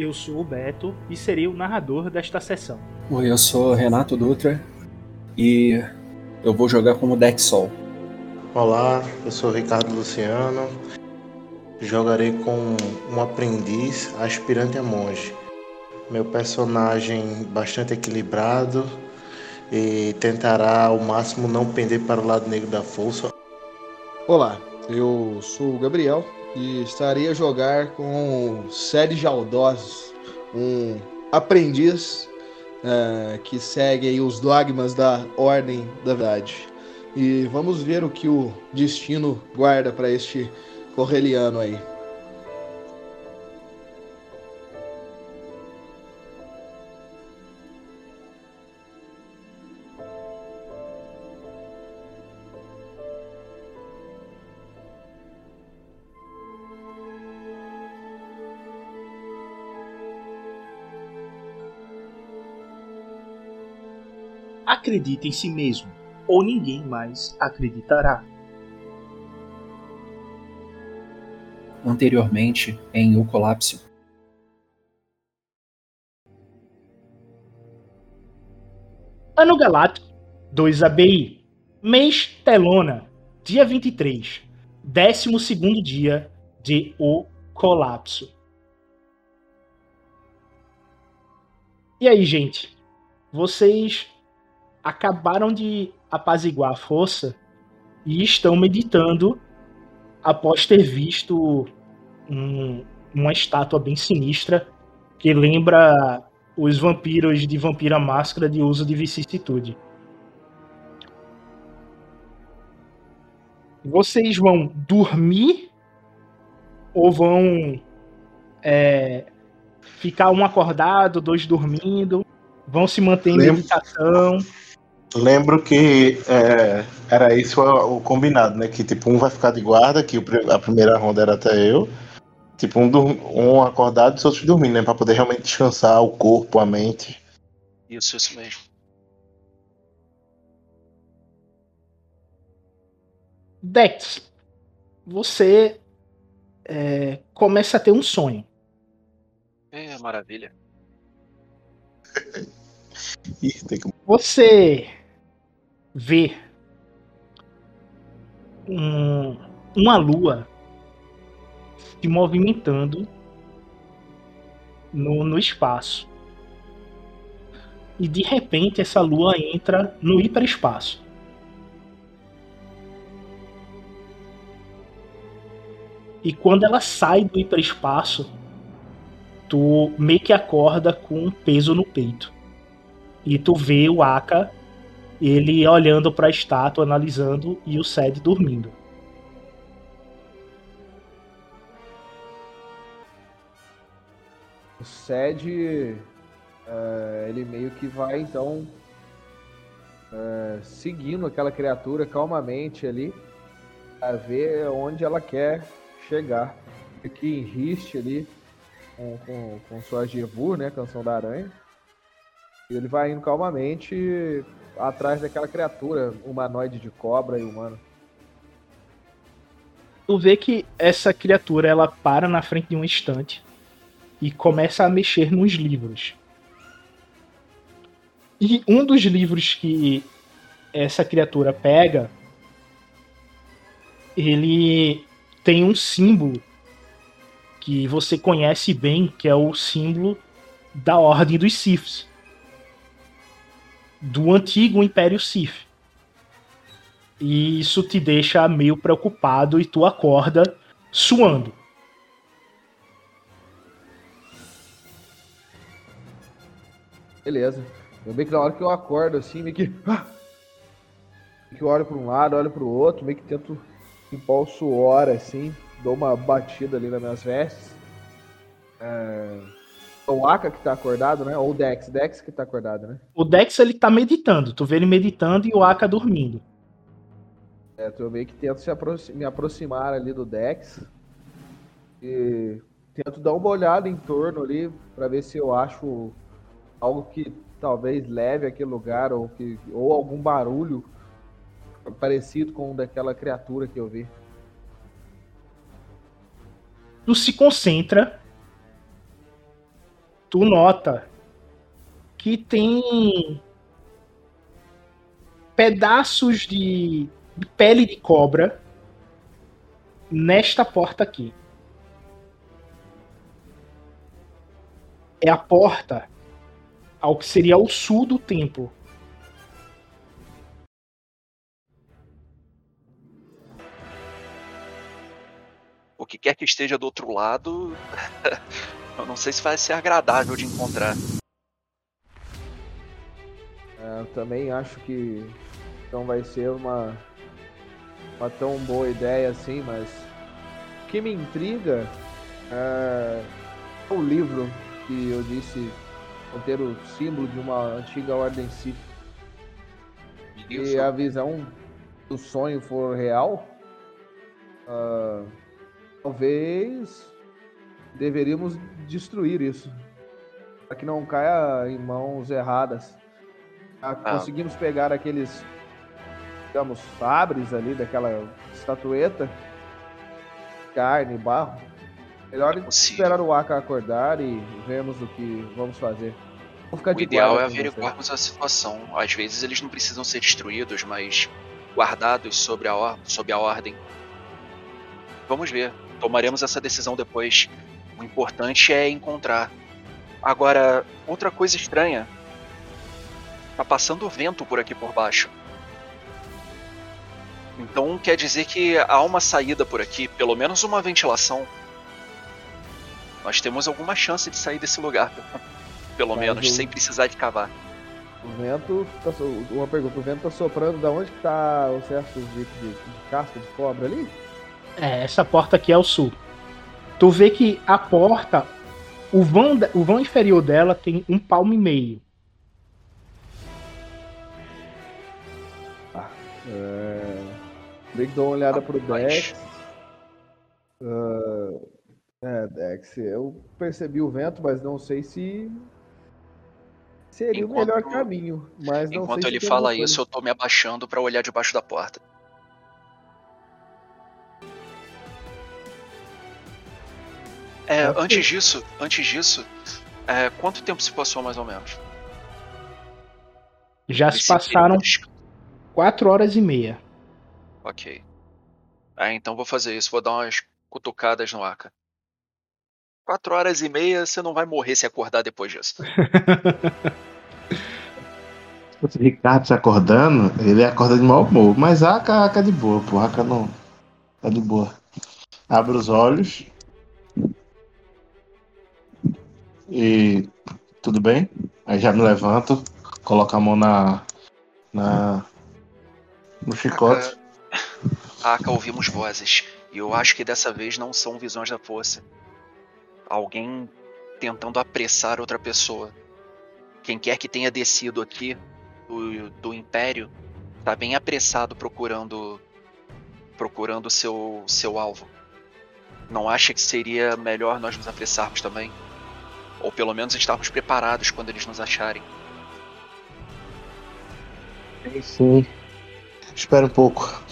Eu sou o Beto e serei o narrador desta sessão. Oi, eu sou Renato Dutra e eu vou jogar como Deck Sol. Olá, eu sou Ricardo Luciano. Jogarei com um aprendiz aspirante a monge. Meu personagem bastante equilibrado e tentará ao máximo não pender para o lado negro da força. Olá, eu sou o Gabriel e estarei a jogar com Sérgio Aldós, um aprendiz uh, que segue os dogmas da Ordem da Verdade. E vamos ver o que o destino guarda para este correliano aí. Acredite em si mesmo, ou ninguém mais acreditará. Anteriormente, em O Colapso. Ano Galáctico 2 ABI. Mês Telona, dia 23, 12 dia de O Colapso. E aí, gente? Vocês acabaram de apaziguar a força e estão meditando após ter visto um, uma estátua bem sinistra que lembra os vampiros de Vampira Máscara de uso de vicissitude. Vocês vão dormir ou vão é, ficar um acordado, dois dormindo? Vão se manter em meditação? Lembro que é, era isso o, o, combinado, né? Que tipo, um vai ficar de guarda, que o, a primeira ronda era até eu. Tipo, um, um acordado e os outros dormindo, né? Pra poder realmente descansar o corpo, a mente. Isso, isso mesmo. Dex, você é, começa a ter um sonho. É, maravilha. Você ver um, uma lua se movimentando no, no espaço. E de repente essa lua entra no hiperespaço. E quando ela sai do hiperespaço, tu meio que acorda com um peso no peito. E tu vê o Aka ele olhando para a estátua, analisando e o Sed dormindo. O Sed, uh, ele meio que vai então uh, seguindo aquela criatura calmamente ali, a ver onde ela quer chegar. Aqui em Rist ali, com, com, com sua Jevur, né, Canção da Aranha. E ele vai indo calmamente atrás daquela criatura humanoide de cobra e humano. Tu vê que essa criatura ela para na frente de um estante e começa a mexer nos livros. E um dos livros que essa criatura pega, ele tem um símbolo que você conhece bem, que é o símbolo da Ordem dos Siths do antigo Império Sith. E isso te deixa meio preocupado e tu acorda suando. Beleza. Eu meio que na hora que eu acordo assim, meio que. Ah! que eu olho para um lado, olho para o outro, meio que tento limpar o suor assim, dou uma batida ali nas minhas vestes. É o Aka que tá acordado, né? Ou o Dex. Dex que tá acordado, né? O Dex, ele tá meditando. Tu vê ele meditando e o Aka dormindo. É, eu meio que tento me aproximar ali do Dex. E tento dar uma olhada em torno ali para ver se eu acho algo que talvez leve aquele lugar ou, que, ou algum barulho parecido com o daquela criatura que eu vi. Tu se concentra tu nota que tem pedaços de, de pele de cobra nesta porta aqui. É a porta ao que seria o sul do templo. O que quer que esteja do outro lado, eu não sei se vai ser agradável de encontrar. É, eu também acho que não vai ser uma, uma tão boa ideia assim, mas o que me intriga é o livro que eu disse conter o símbolo de uma antiga ordem Sith. Se a visão do sonho for real, uh, talvez deveríamos destruir isso. Para que não caia em mãos erradas. Ah. Conseguimos pegar aqueles, digamos, sabres ali daquela estatueta, carne, barro. Melhor é esperar o Aka acordar e vermos o que vamos fazer. o ideal é averiguarmos a situação. Às vezes eles não precisam ser destruídos, mas guardados sobre a, sob a ordem. Vamos ver. Tomaremos essa decisão depois. O importante é encontrar. Agora, outra coisa estranha. Tá passando vento por aqui por baixo. Então quer dizer que há uma saída por aqui, pelo menos uma ventilação. Nós temos alguma chance de sair desse lugar, pelo Mas menos, o... sem precisar de cavar. O vento. Tá so... Uma pergunta: o vento tá soprando da onde que tá os restos de, de, de casca de cobra ali? É, essa porta aqui é o sul. Tu vê que a porta, o vão, o vão inferior dela tem um palmo e meio. Ah, é... dou uma olhada ah, pro Dex. Uh, é, Dex, eu percebi o vento, mas não sei se seria enquanto, o melhor caminho. Mas enquanto ele fala isso, eu tô me abaixando para olhar debaixo da porta. É, antes disso, antes disso, é, quanto tempo se passou mais ou menos? Já se passaram quatro horas e meia. Ok. É, então vou fazer isso, vou dar umas cutucadas no Aka quatro horas e meia, você não vai morrer se acordar depois disso. o Ricardo se acordando, ele acorda de mau humor. Mas a Aka, Aka é de boa, pô. A Aka não. Tá de boa. Abre os olhos. E. Tudo bem? Aí já me levanto, coloco a mão na. na no chicote. Aka, ouvimos vozes. E eu acho que dessa vez não são visões da força alguém tentando apressar outra pessoa. Quem quer que tenha descido aqui do, do Império está bem apressado procurando procurando seu seu alvo. Não acha que seria melhor nós nos apressarmos também? Ou pelo menos estarmos preparados quando eles nos acharem? Sim. Espera um pouco.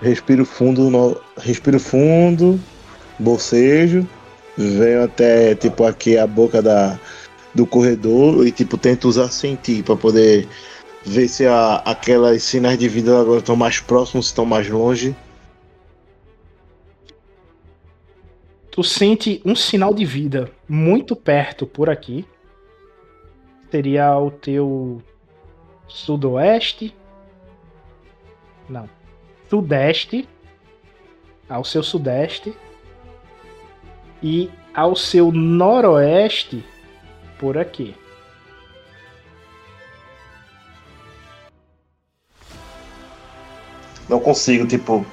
Respiro fundo, no... respiro fundo, bocejo venho até tipo aqui a boca da, do corredor e tipo tento usar sentir para poder ver se a, aquelas sinais de vida agora estão mais próximos, estão mais longe. Tu sente um sinal de vida muito perto por aqui. Seria o teu sudoeste. Não. Sudeste. Ao seu sudeste e ao seu noroeste, por aqui. Não consigo, tipo,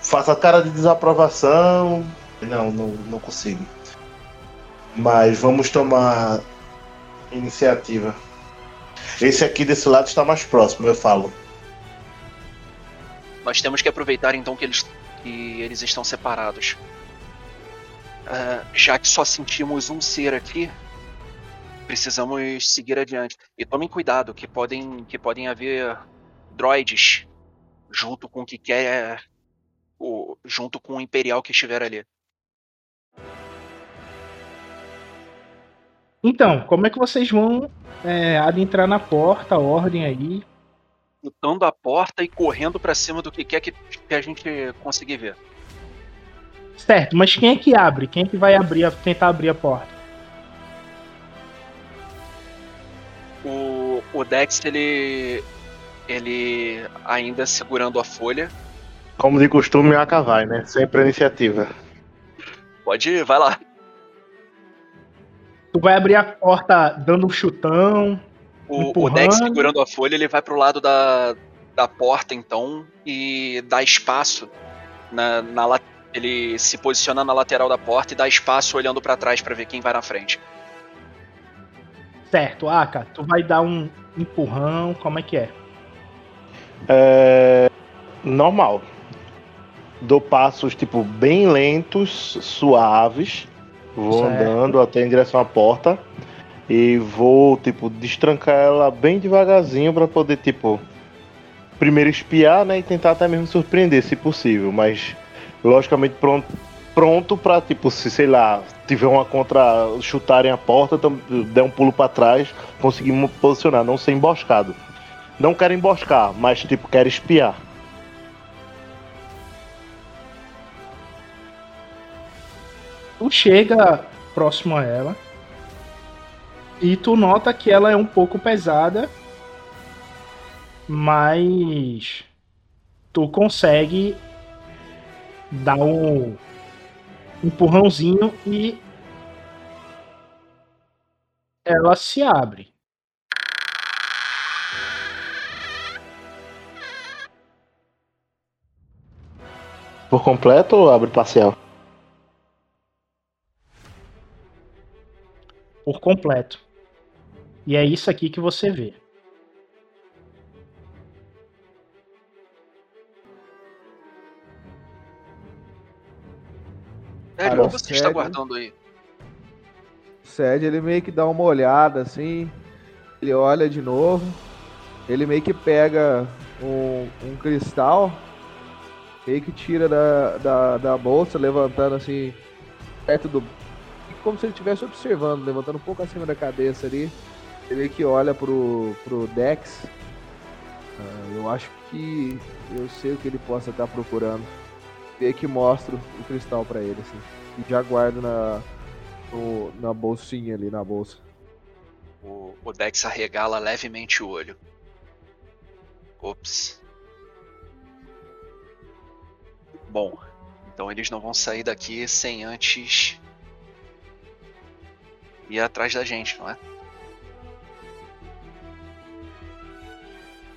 faço a cara de desaprovação. Não, não, não consigo. Mas vamos tomar iniciativa. Esse aqui desse lado está mais próximo, eu falo. Nós temos que aproveitar então que eles, que eles estão separados. Uh, já que só sentimos um ser aqui, precisamos seguir adiante. E tomem cuidado, que podem, que podem haver droids junto com o que quer. O, junto com o Imperial que estiver ali. Então, como é que vocês vão é, adentrar na porta, a ordem aí? Chutando a porta e correndo pra cima do que quer que, que a gente conseguir ver. Certo, mas quem é que abre? Quem é que vai abrir, a- tentar abrir a porta? O, o Dex, ele. Ele ainda segurando a folha. Como de costume, a vai, né? Sempre a iniciativa. Pode ir, vai lá. Tu vai abrir a porta dando um chutão. O, o. Dex segurando a folha, ele vai pro lado da, da porta, então, e dá espaço. Na, na, ele se posiciona na lateral da porta e dá espaço olhando pra trás pra ver quem vai na frente. Certo, Aka, tu vai dar um empurrão, como é que é? É... Normal. Dou passos, tipo, bem lentos, suaves. Vou Certo. andando até em direção à porta. E vou, tipo, destrancar ela bem devagarzinho pra poder, tipo, primeiro espiar, né? E tentar até mesmo surpreender, se possível. Mas, logicamente, pronto, pronto pra, tipo, se, sei lá, tiver uma contra, chutarem a porta, tam- der um pulo pra trás, conseguir me posicionar, não ser emboscado. Não quero emboscar, mas, tipo, quero espiar. Tu chega próximo a ela e tu nota que ela é um pouco pesada, mas tu consegue dar um empurrãozinho e ela se abre. Por completo ou abre parcial? Por completo. E é isso aqui que você vê. Sério, Cara, o que você está guardando aí? O Sed, ele meio que dá uma olhada assim, ele olha de novo, ele meio que pega um, um cristal, meio que tira da, da, da bolsa, levantando assim, perto do. Como se ele estivesse observando, levantando um pouco acima da cabeça ali. Ele que olha pro, pro Dex. Ah, eu acho que eu sei o que ele possa estar procurando. Meio que mostro o cristal pra ele, assim. E já guardo na, no- na bolsinha ali, na bolsa. O, o Dex arregala levemente o olho. Ops. Bom, então eles não vão sair daqui sem antes ir atrás da gente, não é?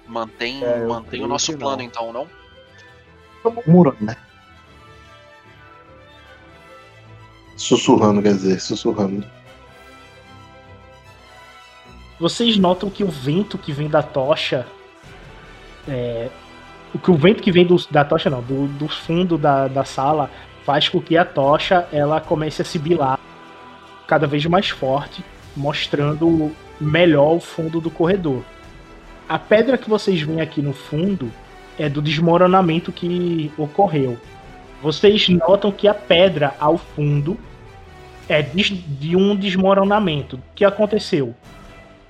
Mantém, É, mantém o nosso plano, não. então, não? Murmurando, né? Sussurrando, quer dizer, sussurrando. Vocês notam que o vento que vem da tocha. É, o que o vento que vem do- da tocha, não, do, do fundo da, da sala, faz com que a tocha ela comece a sibilar cada vez mais forte, mostrando melhor o fundo do corredor. A pedra que vocês veem aqui no fundo é do desmoronamento que ocorreu. Vocês notam que a pedra ao fundo é de, um desmoronamento. Que aconteceu?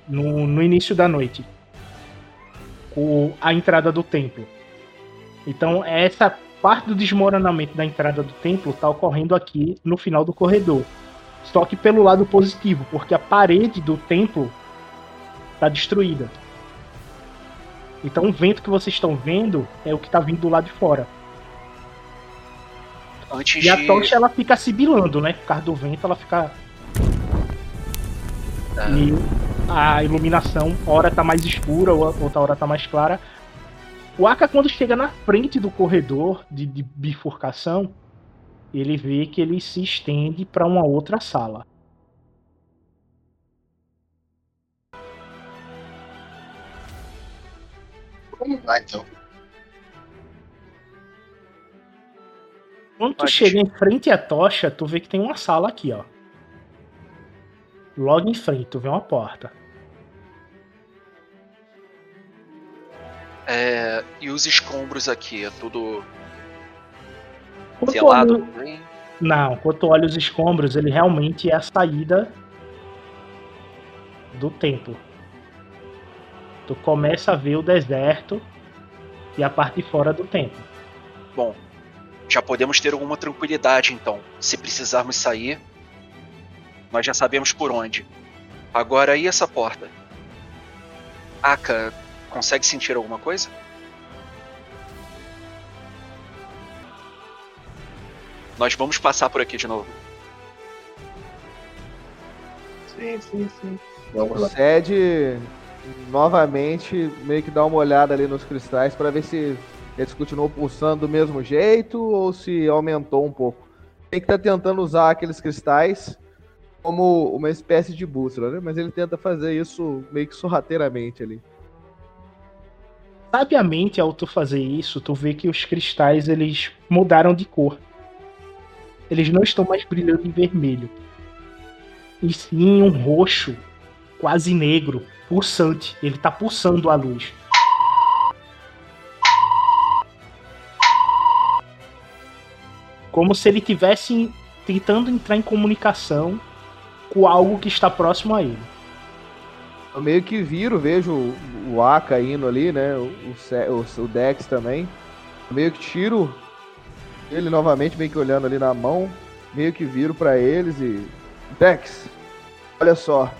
no, no início da noite. O, a entrada do templo. Então, essa parte do desmoronamento da entrada do templo está ocorrendo aqui no final do corredor. Só que pelo lado positivo, porque a parede do templo está destruída. Então, o vento que vocês estão vendo é o que está vindo do lado de fora. Antes E a de. tocha ela fica sibilando, né? Por causa do vento, ela fica. Ah. E a iluminação, hora tá mais escura, ou- outra hora tá mais clara. O Aka, quando chega na frente do corredor de, de bifurcação, ele vê que ele se estende para uma outra sala. Vamos lá, então. Quando tu Pode. chega em frente à tocha, tu vê que tem uma sala aqui, ó. Logo em frente, tu vê uma porta. É, e os escombros aqui, é tudo Quando tu selado também? Não, quando tu olha os escombros, ele realmente é a saída do templo. Tu começa a ver o deserto e a parte de fora do templo. Bom, já podemos ter alguma tranquilidade então. Se precisarmos sair, nós já sabemos por onde. Agora e essa porta? Aka, consegue sentir alguma coisa? Nós vamos passar por aqui de novo. Sim, sim, sim. Vamos lá. Sede novamente meio que dá uma olhada ali nos cristais para ver se eles continuam pulsando do mesmo jeito ou se aumentou um pouco. Tem que estar tá tentando usar aqueles cristais como uma espécie de bússola, né? Mas ele tenta fazer isso meio que sorrateiramente ali. Sabiamente, ao tu fazer isso, tu vê que os cristais eles mudaram de cor. Eles não estão mais brilhando em vermelho. E sim um roxo, quase negro, pulsante. Ele tá pulsando a luz. Como se ele tivesse tentando entrar em comunicação com algo que está próximo a ele. Eu meio que viro, vejo o Aka indo ali, né? O, o, o Dex também. Eu meio que tiro ele novamente, meio que olhando ali na mão. Meio que viro para eles e. Dex, olha só.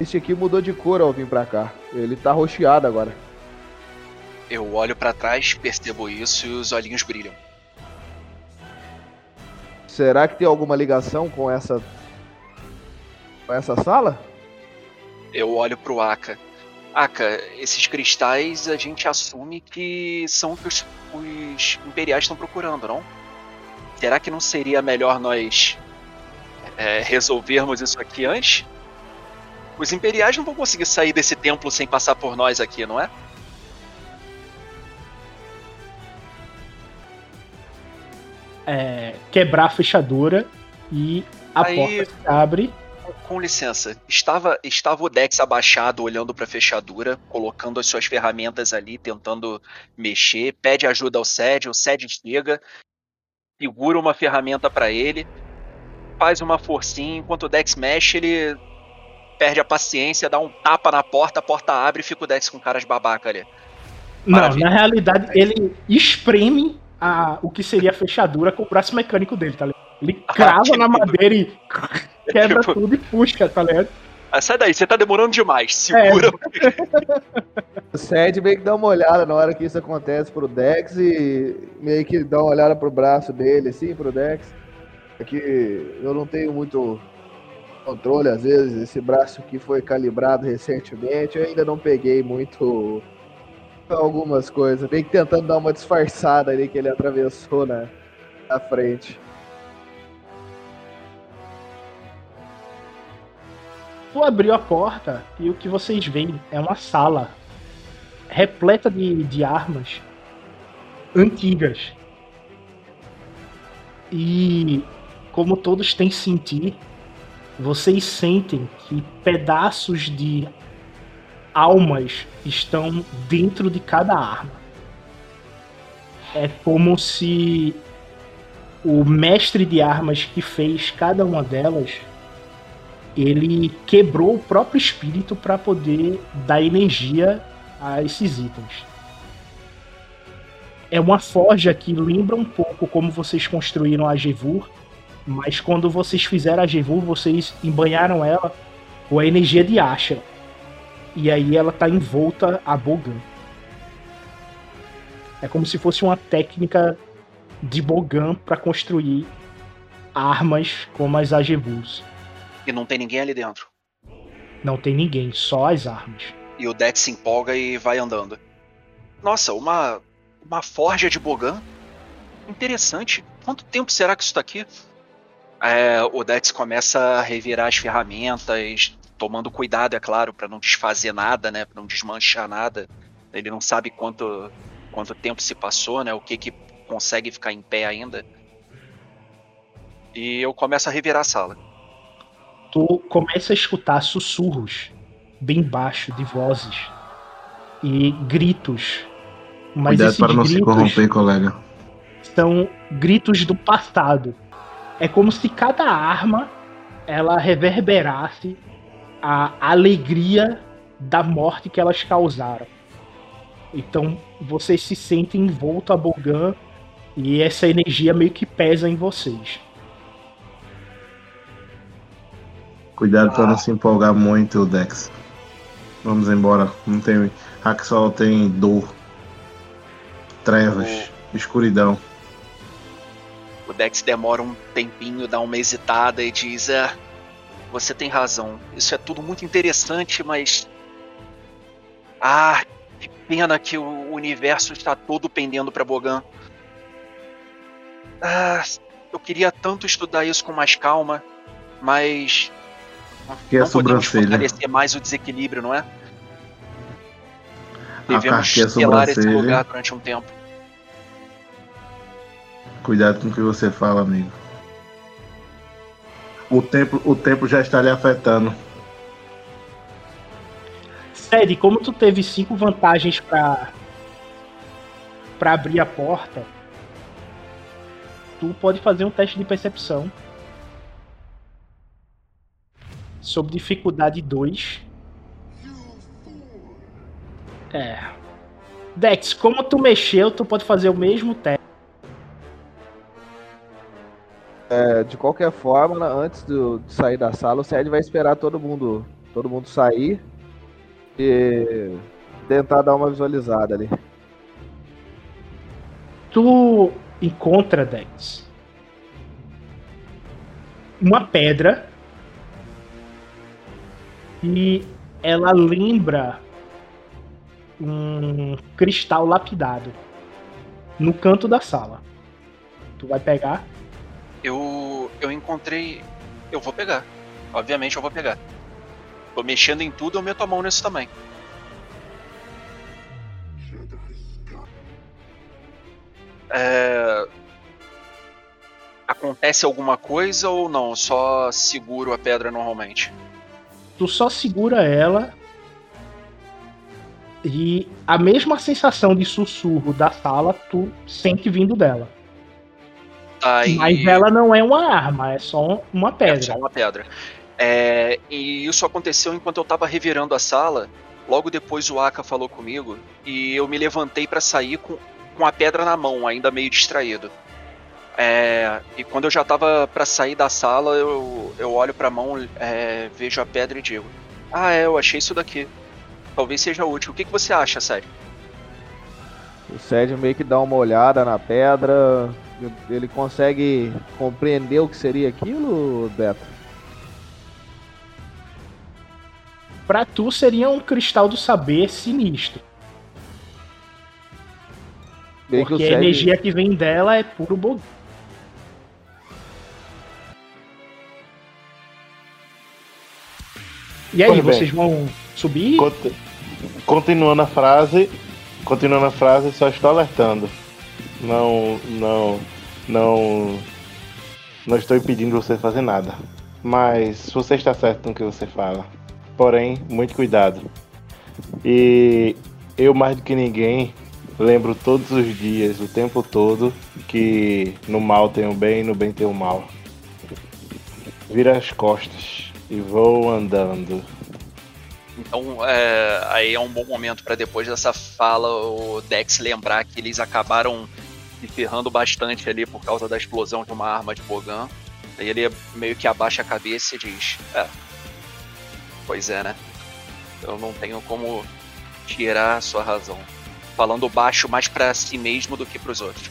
Esse aqui mudou de cor ao vir pra cá. Ele tá roxeado agora. Eu olho para trás, percebo isso e os olhinhos brilham. Será que tem alguma ligação com essa. com essa sala? Eu olho pro Aka. Aka, esses cristais a gente assume que são o que os, os imperiais estão procurando, não? Será que não seria melhor nós é, resolvermos isso aqui antes? Os imperiais não vão conseguir sair desse templo sem passar por nós aqui, não é? É, quebrar a fechadura e a Aí, porta se abre. Com licença, estava, estava o Dex abaixado, olhando para a fechadura, colocando as suas ferramentas ali, tentando mexer, pede ajuda ao Sed, o Sed chega, segura uma ferramenta para ele, faz uma forcinha, enquanto o Dex mexe, ele perde a paciência, dá um tapa na porta, a porta abre e fica o Dex com cara de babaca ali. Maravilha. Não, na realidade ele espreme a, o que seria a fechadura com o braço mecânico dele, tá ligado? Ele ah, crava ah, na madeira e quebra tipo... tudo e puxa, tá ligado? Ah, sai daí, você tá demorando demais. Segura. É. o Sed meio que dá uma olhada na hora que isso acontece pro Dex e meio que dá uma olhada pro braço dele, assim, pro Dex. É que eu não tenho muito controle, às vezes, esse braço que foi calibrado recentemente, eu ainda não peguei muito algumas coisas. Meio que tentando dar uma disfarçada ali que ele atravessou na, na frente. Tu abriu a porta e o que vocês veem é uma sala repleta de, de armas antigas. E como todos têm sentir, vocês sentem que pedaços de almas estão dentro de cada arma. É como se o mestre de armas que fez cada uma delas ele quebrou o próprio espírito para poder dar energia a esses itens. É uma forja que lembra um pouco como vocês construíram a Gevur, mas quando vocês fizeram a Jevu, vocês embanharam ela com a energia de Asha. E aí ela tá envolta a Bogan. É como se fosse uma técnica de Bogan para construir armas como as Ajevus. E não tem ninguém ali dentro. Não tem ninguém, só as armas. E o Dex se empolga e vai andando. Nossa, uma uma forja de Bogan? Interessante. Quanto tempo será que isso tá aqui? é, o Dex começa a revirar as ferramentas, tomando cuidado, é claro, para não desfazer nada, né, para não desmanchar nada. Ele não sabe quanto quanto tempo se passou, né, o que que consegue ficar em pé ainda. E eu começo a revirar a sala. Tu começa a escutar sussurros bem baixo de vozes e gritos. Mas Cuidado para não se corromper, colega. São gritos do passado é como se cada arma ela reverberasse a alegria da morte que elas causaram. Então vocês se sentem envolto a Bogan e essa energia meio que pesa em vocês. Cuidado para não se empolgar muito, Dex. Vamos embora. Não tem. Haxol tem dor, trevas, escuridão. O Dex demora um tempinho, dá uma hesitada e diz: é, Você tem razão. Isso é tudo muito interessante, mas. Ah, que pena que o universo está todo pendendo para Bogan. Ah, eu queria tanto estudar isso com mais calma, mas. Que é não podemos fortalecer mais o desequilíbrio, não é? A Devemos carqueia selar esse sobrancelha. lugar durante um tempo. Cuidado com o que você fala, amigo. O tempo, o tempo já está lhe afetando. Sede, como tu teve cinco vantagens pra para abrir a porta, tu pode fazer um teste de percepção sob dificuldade 2. É. Dex, como tu mexeu, tu pode fazer o mesmo teste. É, de qualquer forma, antes do- de sair da sala, o Sérgio vai esperar todo mundo, todo mundo sair e tentar dar uma visualizada ali. tu encontra, Dex, uma pedra e ela lembra um cristal lapidado no canto da sala. Tu vai pegar? Eu, eu encontrei. Eu vou pegar. Obviamente eu vou pegar. Tô mexendo em tudo, eu meto a mão nisso também. É... Acontece alguma coisa ou não? Só seguro a pedra normalmente? Tu só segura ela e a mesma sensação de sussurro da sala tu sente vindo dela. Mas ela não é uma arma, é só uma É pedra. só uma pedra. É, e isso aconteceu enquanto eu tava revirando a sala. Logo depois o Aka falou comigo e eu me levantei pra sair com, com a pedra na mão, ainda meio distraído. É, e quando eu já tava pra sair da sala, eu, eu olho pra mão, é, vejo a pedra e digo: Ah, é, eu achei isso daqui. Talvez seja útil. O que, que você acha, sério? O Sérgio meio que dá uma olhada na pedra. Ele consegue compreender o que seria aquilo, Beto? Pra tu seria um cristal do saber sinistro. Meio que o Porque a Sérgio- energia que vem dela é puro bog. E aí, vocês vão subir? Conti- Continuando a frase, continuando a frase, só estou alertando. Não, não, não, não estou impedindo você fazer nada. Mas você está certo no que você fala. Porém, muito cuidado. E eu mais do que ninguém lembro todos os dias, o tempo todo, que no mal tem o bem e no bem tem o mal. Vira as costas e vou andando. Então, é, aí é um bom momento pra depois dessa fala o Dex lembrar que eles acabaram se ferrando bastante ali por causa da explosão de uma arma de Bogan. Aí ele meio que abaixa a cabeça e diz: É, pois é, né? Eu não tenho como tirar a sua razão. Falando baixo mais pra si mesmo do que pros outros.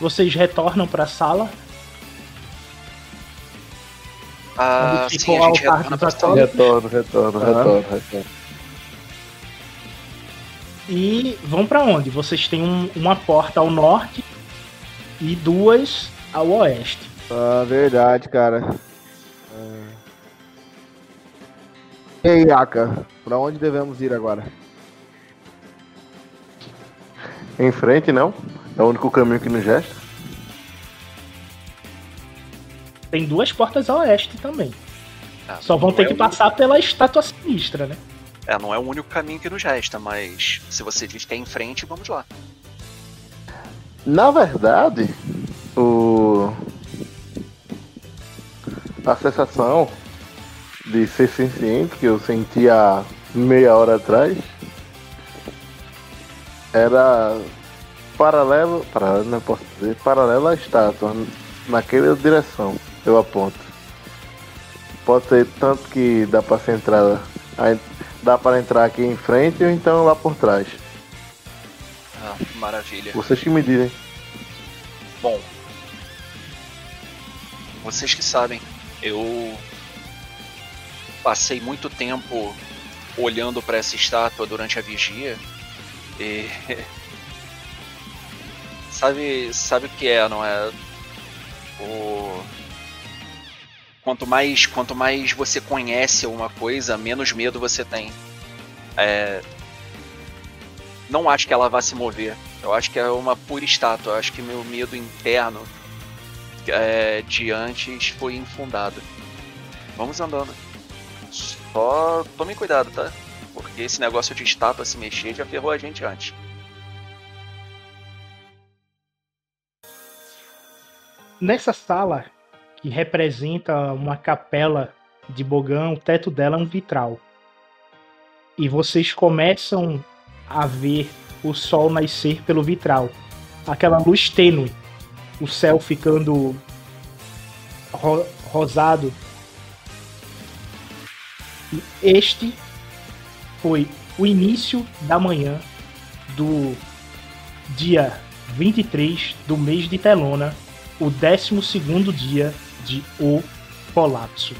Vocês retornam pra sala? Ah, sim, a o gente retorna? Retorno, retorno, Aham. retorno, retorno. E vão pra onde? Vocês têm um- uma porta ao norte e duas ao oeste. Ah, verdade, cara. Ah. E aí, Aka, pra onde devemos ir agora? Em frente, não? É o único caminho que nos resta. Tem duas portas ao oeste também. Ah, Só vão ter é que o- passar pela estátua sinistra, né? É, não é o único caminho que nos resta, mas se você diz que é em frente, vamos lá. Na verdade, o. sensação de ser senciente que eu senti há meia hora atrás era paralelo, paralelo não posso dizer, paralelo à estátua, naquela direção eu aponto. Pode ser tanto que dá para ser entrada, dá para entrar aqui em frente ou então lá por trás. Ah, maravilha. Vocês que me dizem. Bom, vocês que sabem, eu passei muito tempo olhando para essa estátua durante a vigia e sabe sabe o que é, não é? O quanto mais quanto mais você conhece uma coisa, menos medo você tem. É... Não acho que ela vá se mover. Eu acho que é uma pura estátua. Eu acho que meu medo interno é, de antes foi infundado. Vamos andando. Só tome cuidado, tá? Porque esse negócio de estátua se mexer já ferrou a gente antes. Nessa sala, que representa uma capela de Bogão, o teto dela é um vitral. E vocês começam a ver o sol nascer pelo vitral. Aquela luz tênue. O céu ficando ro rosado. E este foi o início da manhã do dia 23 do mês de Telona, o 12 dia de O Colapso.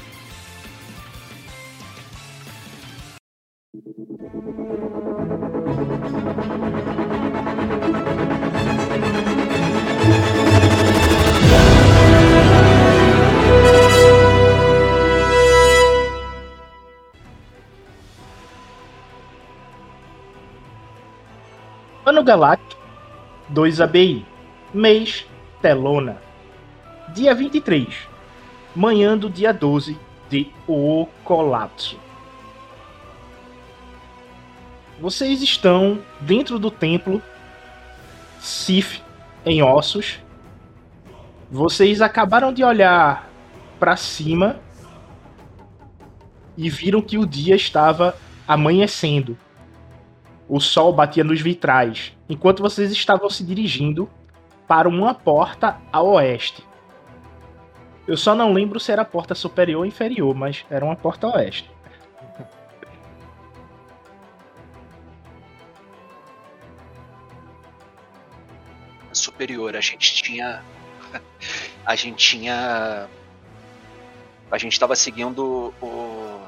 Ano Galáctico 2 ABI Mês Telona. Dia 23 Manhã do dia 12 de O Colapso Vocês estão dentro do templo Sif em ossos. Vocês acabaram de olhar para cima e viram que o dia estava amanhecendo. O sol batia nos vitrais, enquanto vocês estavam se dirigindo para uma porta a oeste. Eu só não lembro se era a porta superior ou inferior, mas era uma porta oeste. Superior, a gente tinha. A gente tinha. A gente estava seguindo o.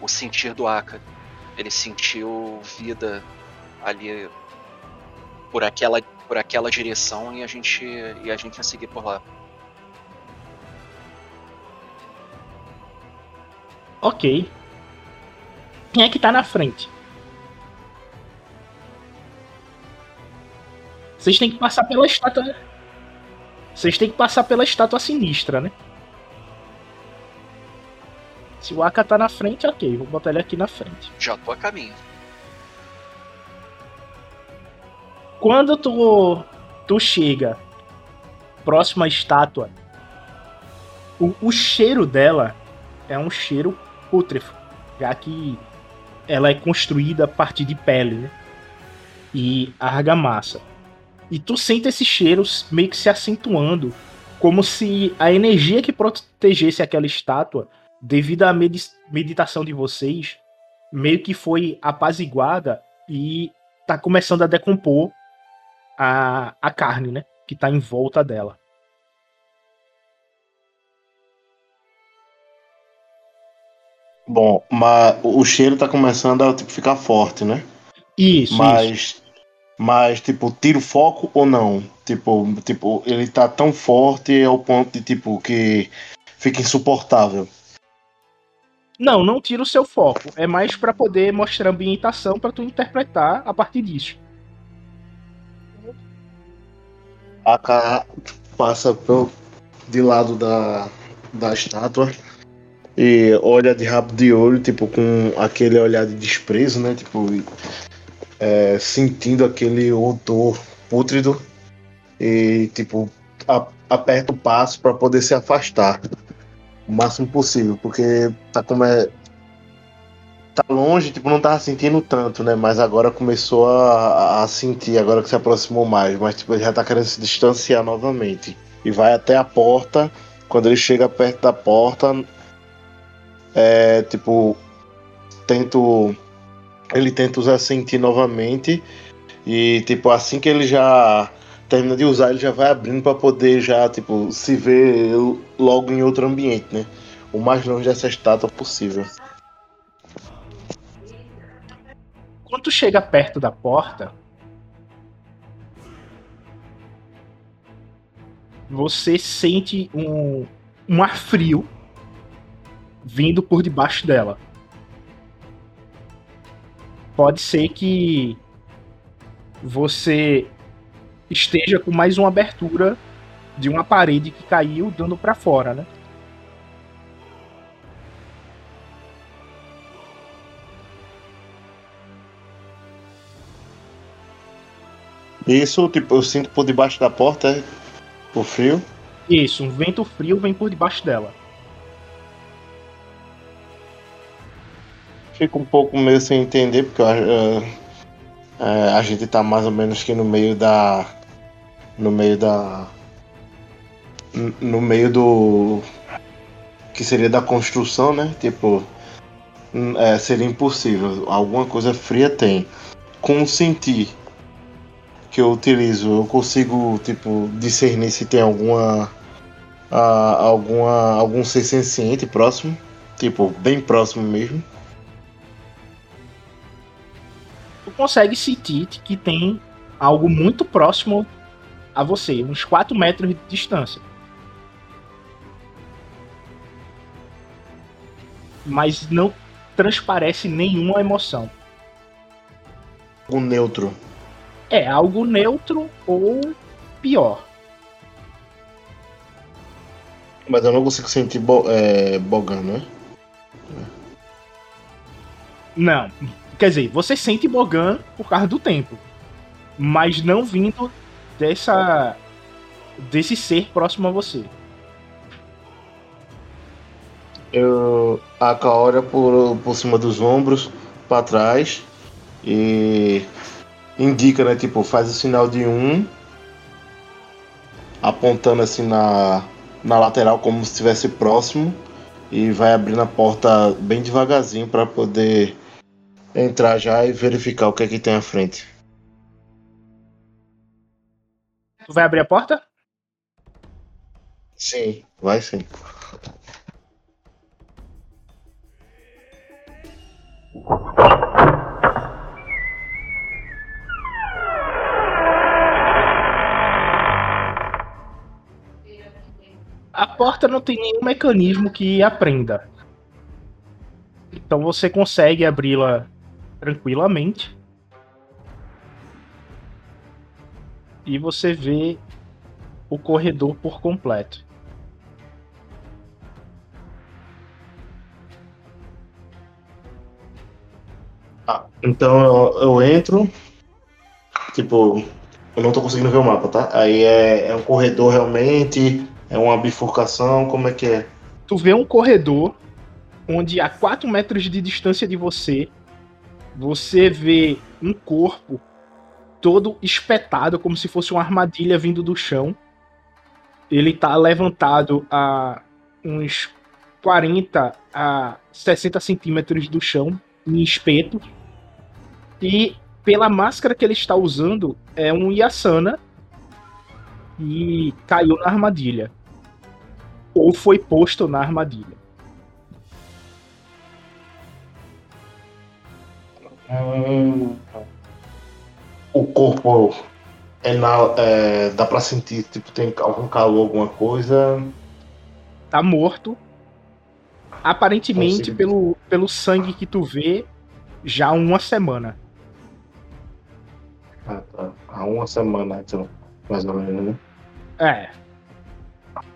O sentir do Aka ele sentiu vida ali por aquela por aquela direção e a gente e a gente ia seguir por lá. Ok. Quem é que tá na frente? Vocês têm que passar pela estátua. Vocês têm que passar pela estátua sinistra, né? Se o Aka tá na frente, ok, vou botar ele aqui na frente. Já tô a caminho. Quando tu, tu chega próximo à estátua, o, o cheiro dela é um cheiro pútrefo, já que ela é construída a partir de pele né? e argamassa. E tu sente esse cheiro meio que se acentuando, como se a energia que protegesse aquela estátua devido à meditação de vocês, meio que foi apaziguada e tá começando a decompor a, a carne, né? Que tá em volta dela. Bom, mas o cheiro tá começando a tipo, ficar forte, né? Isso. Mas, isso. mas tipo, tira o foco ou não? Tipo, tipo, ele tá tão forte ao ponto de tipo que fica insuportável. Não, não tira o seu foco. É mais para poder mostrar a ambientação para tu interpretar a partir disso. A cara passa pro, de lado da, da estátua e olha de rabo de olho, tipo, com aquele olhar de desprezo, né? Tipo, é, sentindo aquele odor pútrido e, tipo, a, aperta o passo para poder se afastar o máximo possível, porque tá como é. Tá longe, tipo, não tava sentindo tanto, né? Mas agora começou a, a sentir, agora que se aproximou mais. Mas, tipo, ele já tá querendo se distanciar novamente. E vai até a porta. Quando ele chega perto da porta, é tipo. Tento. Ele tenta usar sentir novamente. E, tipo, assim que ele já termina de usar, ele já vai abrindo para poder já, tipo, se ver logo em outro ambiente, né? O mais longe dessa estátua possível. Quando tu chega perto da porta, você sente um, um ar frio vindo por debaixo dela. Pode ser que você esteja com mais uma abertura de uma parede que caiu dando para fora, né? Isso, tipo, eu sinto por debaixo da porta, é? o frio. Isso, um vento frio vem por debaixo dela. Fico um pouco meio sem entender, porque uh, uh, a gente tá mais ou menos que no meio da no meio da. No meio do. Que seria da construção, né? Tipo. É, seria impossível. Alguma coisa fria tem. Com sentir que eu utilizo, eu consigo, tipo, discernir se tem alguma. alguma algum ser senciente próximo. Tipo, bem próximo mesmo. Tu consegue sentir que tem algo muito próximo a você, uns 4 metros de distância. Mas não transparece nenhuma emoção. O neutro. É, algo neutro ou pior. Mas eu não consigo sentir bo é, Bogan, né? Não. Quer dizer, você sente Bogan por causa do tempo. Mas não vindo dessa desse ser próximo a você. Eu a olha por, por cima dos ombros para trás e indica, né, tipo, faz o sinal de um apontando assim na na lateral como se estivesse próximo e vai abrindo a porta bem devagarzinho para poder entrar já e verificar o que é que tem à frente. Tu vai abrir a porta? Sim, vai sim. A porta não tem nenhum mecanismo que aprenda. Então você consegue abri-la tranquilamente. e você vê o corredor por completo. Ah, então eu, eu, entro, tipo, eu não tô conseguindo ver o mapa, tá? Aí é, é um corredor realmente, é uma bifurcação, como é que é? Tu vê um corredor onde a 4 metros de distância de você, você vê um corpo todo espetado, como se fosse uma armadilha vindo do chão. Ele tá levantado a uns 40 a 60 centímetros do chão, em espeto. E pela máscara que ele está usando, é um Yasana. E caiu na armadilha. Ou foi posto na armadilha. Hum o corpo é na, é, dá para sentir, tipo, tem algum calor, alguma coisa. Tá morto. Aparentemente, pelo, pelo sangue que tu vê, já há uma semana. Ah, tá. Há uma semana, então, mais ou menos, né? É.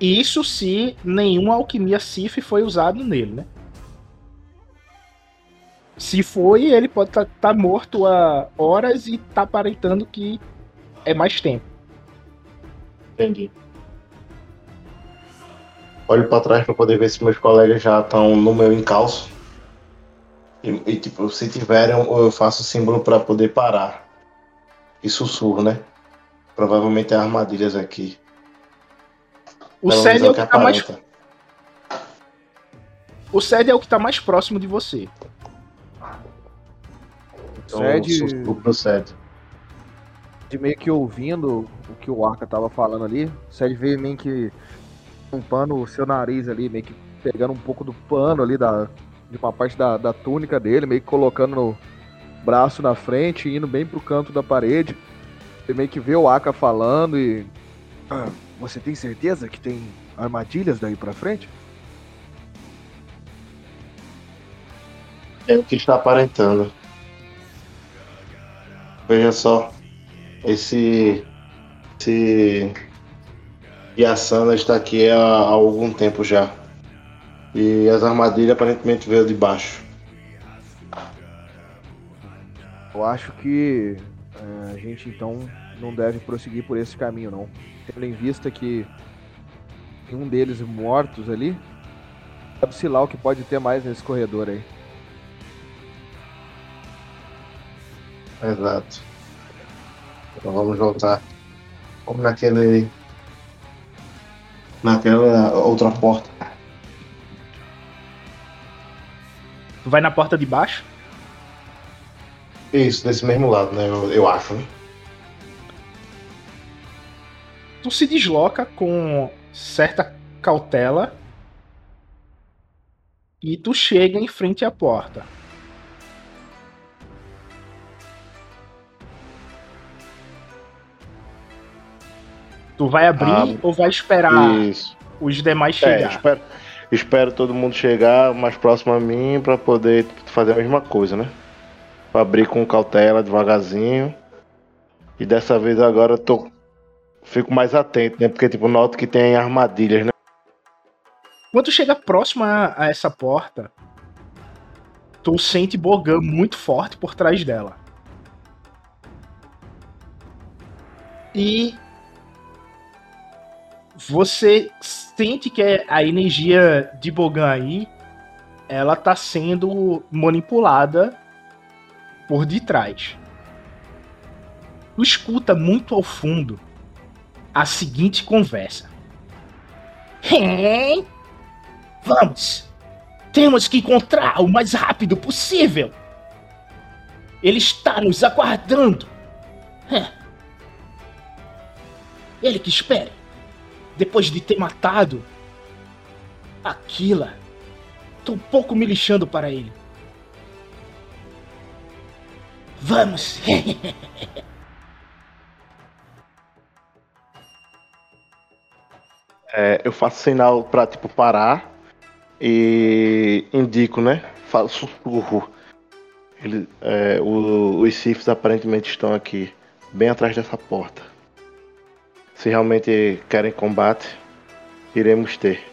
Isso se nenhuma alquimia Sif foi usado nele, né? Se foi, ele pode estar tá, tá morto há horas e tá aparentando que é mais tempo. Entendi. Olho pra trás pra poder ver se meus colegas já estão no meu encalço. E, e, tipo, se tiverem, eu faço o símbolo pra poder parar. E sussurro, né? Provavelmente é armadilhas aqui. O menos Ced é o que tá mais. O Ced é o que tá mais próximo de você. Então, Ced- eu sussurro pro Ced. de meio que ouvindo o que o Arca tava falando ali, o Sérgio veio meio que tampando o seu nariz ali, meio que pegando um pouco do pano ali da, de uma parte da, da túnica dele, meio que colocando no braço na frente indo bem pro canto da parede. Você meio que vê o Aka falando e. "Ah, você tem certeza que tem armadilhas daí pra frente? É o que está aparentando. Veja só. Esse. Esse. Yasana está aqui há, há algum tempo já. E as armadilhas aparentemente veio de baixo. Eu acho que eh, a gente então não deve prosseguir por esse caminho, não. Tendo em vista que um deles mortos ali, sabe-se lá o que pode ter mais nesse corredor aí. Exato. Então vamos voltar. Vamos naquele. Naquela outra porta. Tu vai na porta de baixo. Isso, desse mesmo lado, né? Eu, eu acho, né? Tu se desloca com certa cautela. E tu chega em frente à porta. Tu vai abrir Ah, ou vai esperar Isso. os demais É, chegar? espero, espero todo mundo chegar mais próximo a mim pra poder fazer a mesma coisa, né? Pra abrir com cautela, devagarzinho. E dessa vez agora eu tô. Fico mais atento, né? Porque, tipo, noto que tem armadilhas, né? Quando tu chega próximo a, a essa porta, tu sente Bogan muito forte por trás dela. E você sente que é a energia de Bogan aí, ela tá sendo manipulada por detrás. Tu escuta muito ao fundo a seguinte conversa. Hein? Vamos! Temos que encontrar o mais rápido possível! Ele está nos aguardando! Ele que espere! Depois de ter matado Aquila, tô pouco me lixando para ele. Vamos! É, eu faço sinal pra, tipo, parar e indico, né? Falo sussurro. Ele, é, o- os Sifs aparentemente estão aqui, bem atrás dessa porta. Se realmente querem combate, iremos ter.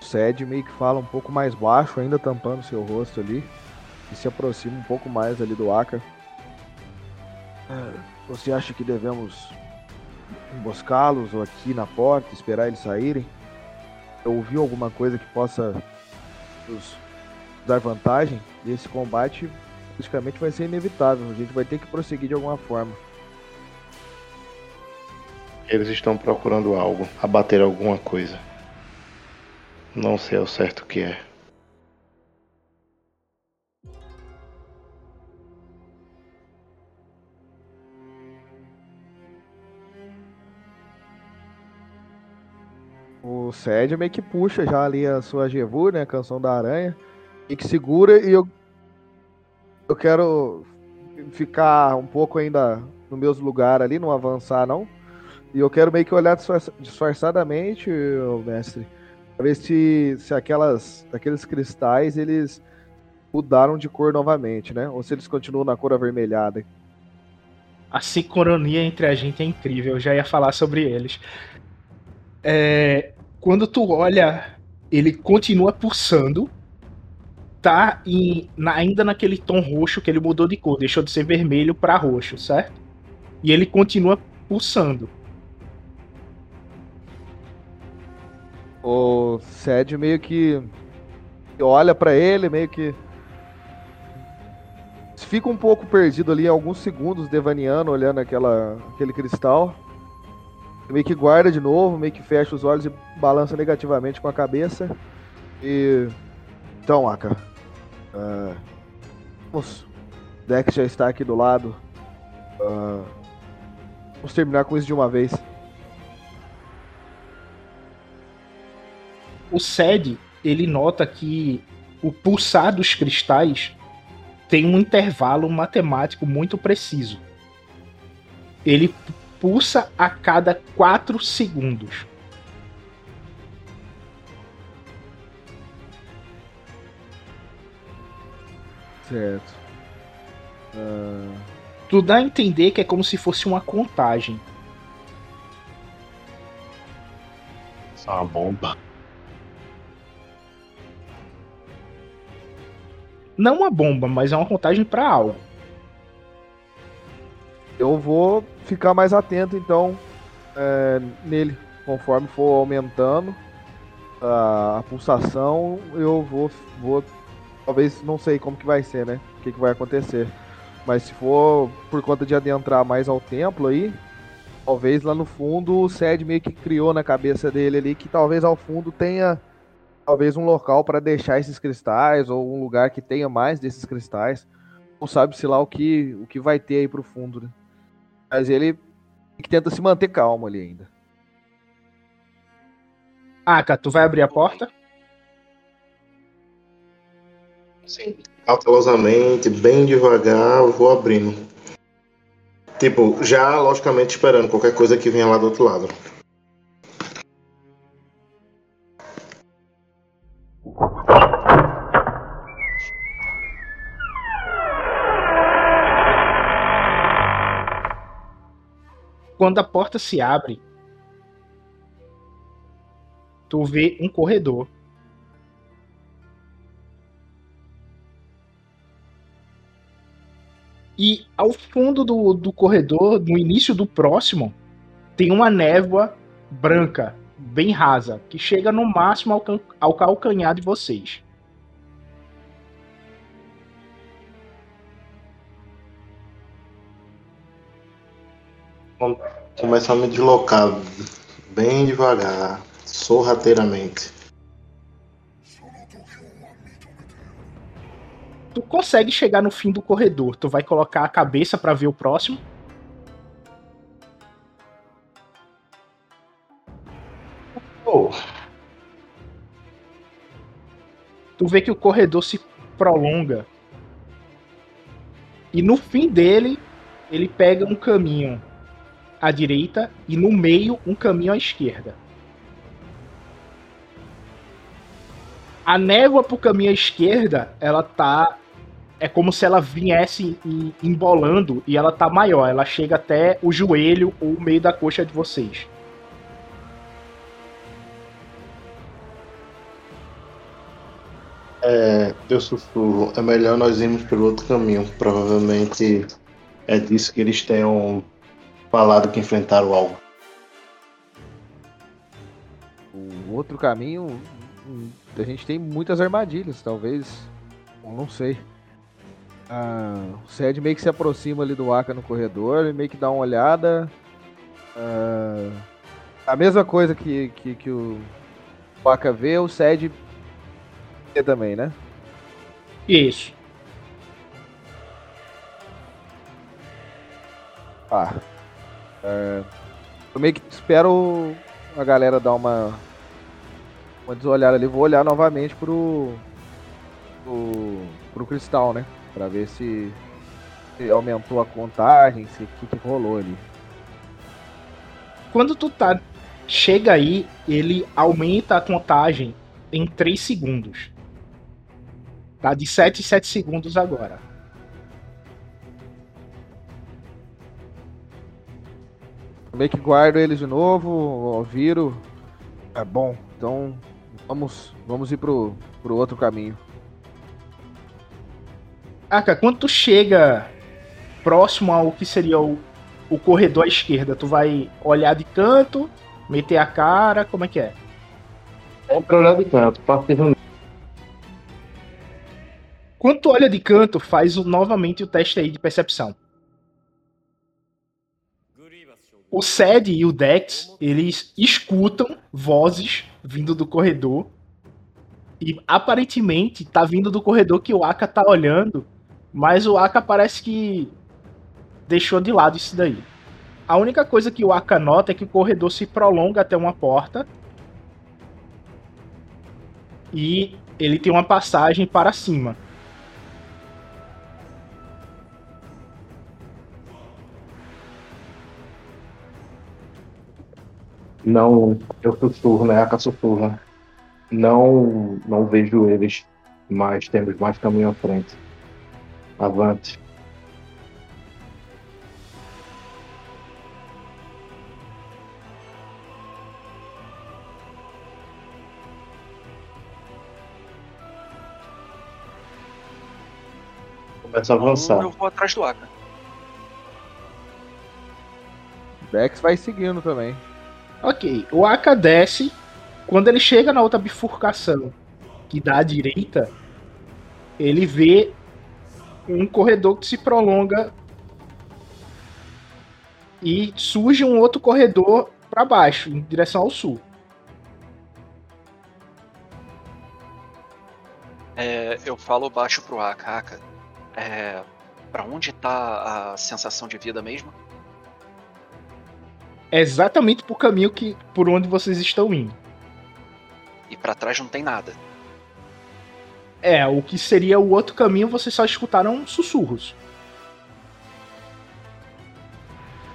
O Sed meio que fala um pouco mais baixo, ainda tampando seu rosto ali. E se aproxima um pouco mais ali do Aka. É, Você acha que devemos emboscá-los ou aqui na porta, esperar eles saírem? Ouviu alguma coisa que possa nos dar vantagem? E esse combate praticamente vai ser inevitável. A gente vai ter que prosseguir de alguma forma. Eles estão procurando algo, abater alguma coisa. Não sei ao certo o que é. O Sed meio que puxa já ali a sua Jevu, né? A canção da aranha. E que segura e eu. Eu quero ficar um pouco ainda no meu lugar ali, não avançar não. E eu quero meio que olhar disfarça- disfarçadamente, mestre. Pra ver se, se aquelas. aqueles cristais eles mudaram de cor novamente, né? Ou se eles continuam na cor avermelhada. A sincronia entre a gente é incrível, eu já ia falar sobre eles. É, quando tu olha, ele continua pulsando, tá em- na- ainda naquele tom roxo que ele mudou de cor, deixou de ser vermelho pra roxo, certo? E ele continua pulsando. O Sed meio que olha pra ele, meio que fica um pouco perdido ali, alguns segundos devaneando, olhando aquela, aquele cristal. Meio que guarda de novo, meio que fecha os olhos e balança negativamente com a cabeça. E. Então, Aka. Uh... Vamos. Dex já está aqui do lado. Uh... Vamos terminar com isso de uma vez. O Sed, ele nota que o pulsar dos cristais tem um intervalo matemático muito preciso. Ele pulsa a cada 4 segundos. Certo. Uh... Tu dá a entender que é como se fosse uma contagem. Isso é uma bomba. Não uma bomba, mas é uma contagem para algo. Eu vou ficar mais atento então é, nele. Conforme for aumentando a, a, pulsação, eu vou, vou. Talvez não sei como que vai ser, né? O que, que vai acontecer. Mas se for por conta de adentrar mais ao templo aí, talvez lá no fundo o Sed meio que criou na cabeça dele ali que talvez ao fundo tenha talvez um local para deixar esses cristais ou um lugar que tenha mais desses cristais. Não sabe-se lá o que, o que vai ter aí pro fundo, né? Mas ele tenta se manter calmo ali ainda. Aka, tu vai abrir a porta? Sim. Cautelosamente, bem devagar, vou abrindo. Tipo, já logicamente esperando qualquer coisa que venha lá do outro lado. Quando a porta se abre, tu vê um corredor. E ao fundo do, do corredor, no início do próximo, tem uma névoa branca, bem rasa, que chega no máximo ao, ao calcanhar de vocês. Começar a me deslocar bem devagar, sorrateiramente. Tu consegue chegar no fim do corredor. Tu vai colocar a cabeça para ver o próximo. Oh. Tu vê que o corredor se prolonga. E no fim dele, ele pega um caminho à direita e no meio um caminho à esquerda. A névoa pro caminho à esquerda, ela tá é como se ela viesse embolando e ela tá maior, ela chega até o joelho ou o meio da coxa de vocês. É, eu sussurro, é melhor nós irmos pelo outro caminho. Provavelmente é disso que eles tenham falado que enfrentaram algo. O outro caminho, a gente tem muitas armadilhas, talvez. Não sei. Ah, o Sed meio que se aproxima ali do Aka no corredor, ele meio que dá uma olhada. Ah, a mesma coisa que, que, que o Aka vê, o Sed vê também, né? Isso. Ah, é, eu meio que espero a galera dar uma, uma desolhada ali. Vou olhar novamente pro, pro, pro cristal, né? Pra ver se, se aumentou a contagem, se o que, que rolou ali. Quando tu tá. Chega aí, ele aumenta a contagem em 3 segundos. Tá de 7 em 7 segundos agora. meio que guardo eles de novo, viro. É bom, então vamos, vamos ir pro, pro outro caminho. Aka, quando tu chega próximo ao que seria o, o corredor à esquerda? Tu vai olhar de canto, meter a cara, como é que é? É pra olhar de canto, passivo Quando tu olha de canto, faz o- novamente o teste aí de percepção. O Sed e o Dex, eles escutam vozes vindo do corredor. E aparentemente tá vindo do corredor que o Aka tá olhando. Mas o Aka parece que deixou de lado isso daí. A única coisa que o Aka nota é que o corredor se prolonga até uma porta. E ele tem uma passagem para cima. Não, eu sussurro, né? Aka sussurra. Não, não vejo eles, mas temos mais caminho à frente. Avante. Começa a Então, avançar. eu vou atrás do Aka. Dex vai seguindo também. Ok, o Aka desce. Quando ele chega na outra bifurcação, que dá à direita, ele vê um corredor que se prolonga e surge um outro corredor para baixo, em direção ao sul. É, eu falo baixo pro Aka. Aka, é, pra onde tá a sensação de vida mesmo? É exatamente pro caminho que por onde vocês estão indo. E pra trás não tem nada. É, o que seria o outro caminho, vocês só escutaram sussurros.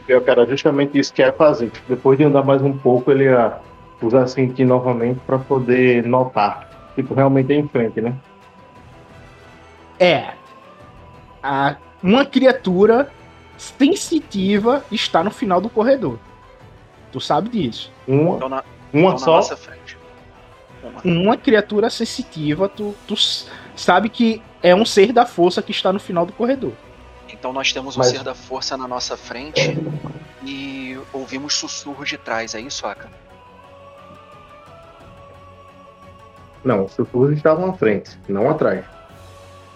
Eu quero justamente isso que é fazer. Depois de andar mais um pouco, ele ia usar sentir novamente para poder notar. Tipo, realmente é em frente, né? É. A, uma criatura sensitiva está no final do corredor. Tu sabe disso. Uma, Então na, uma então na só. nossa frente. Uma. Uma criatura sensitiva, tu, tu sabe que é um ser da força que está no final do corredor. Então nós temos o Mas- ser da força na nossa frente e ouvimos sussurros de trás, é isso, Aka? Não, os sussurros estavam à frente, não atrás.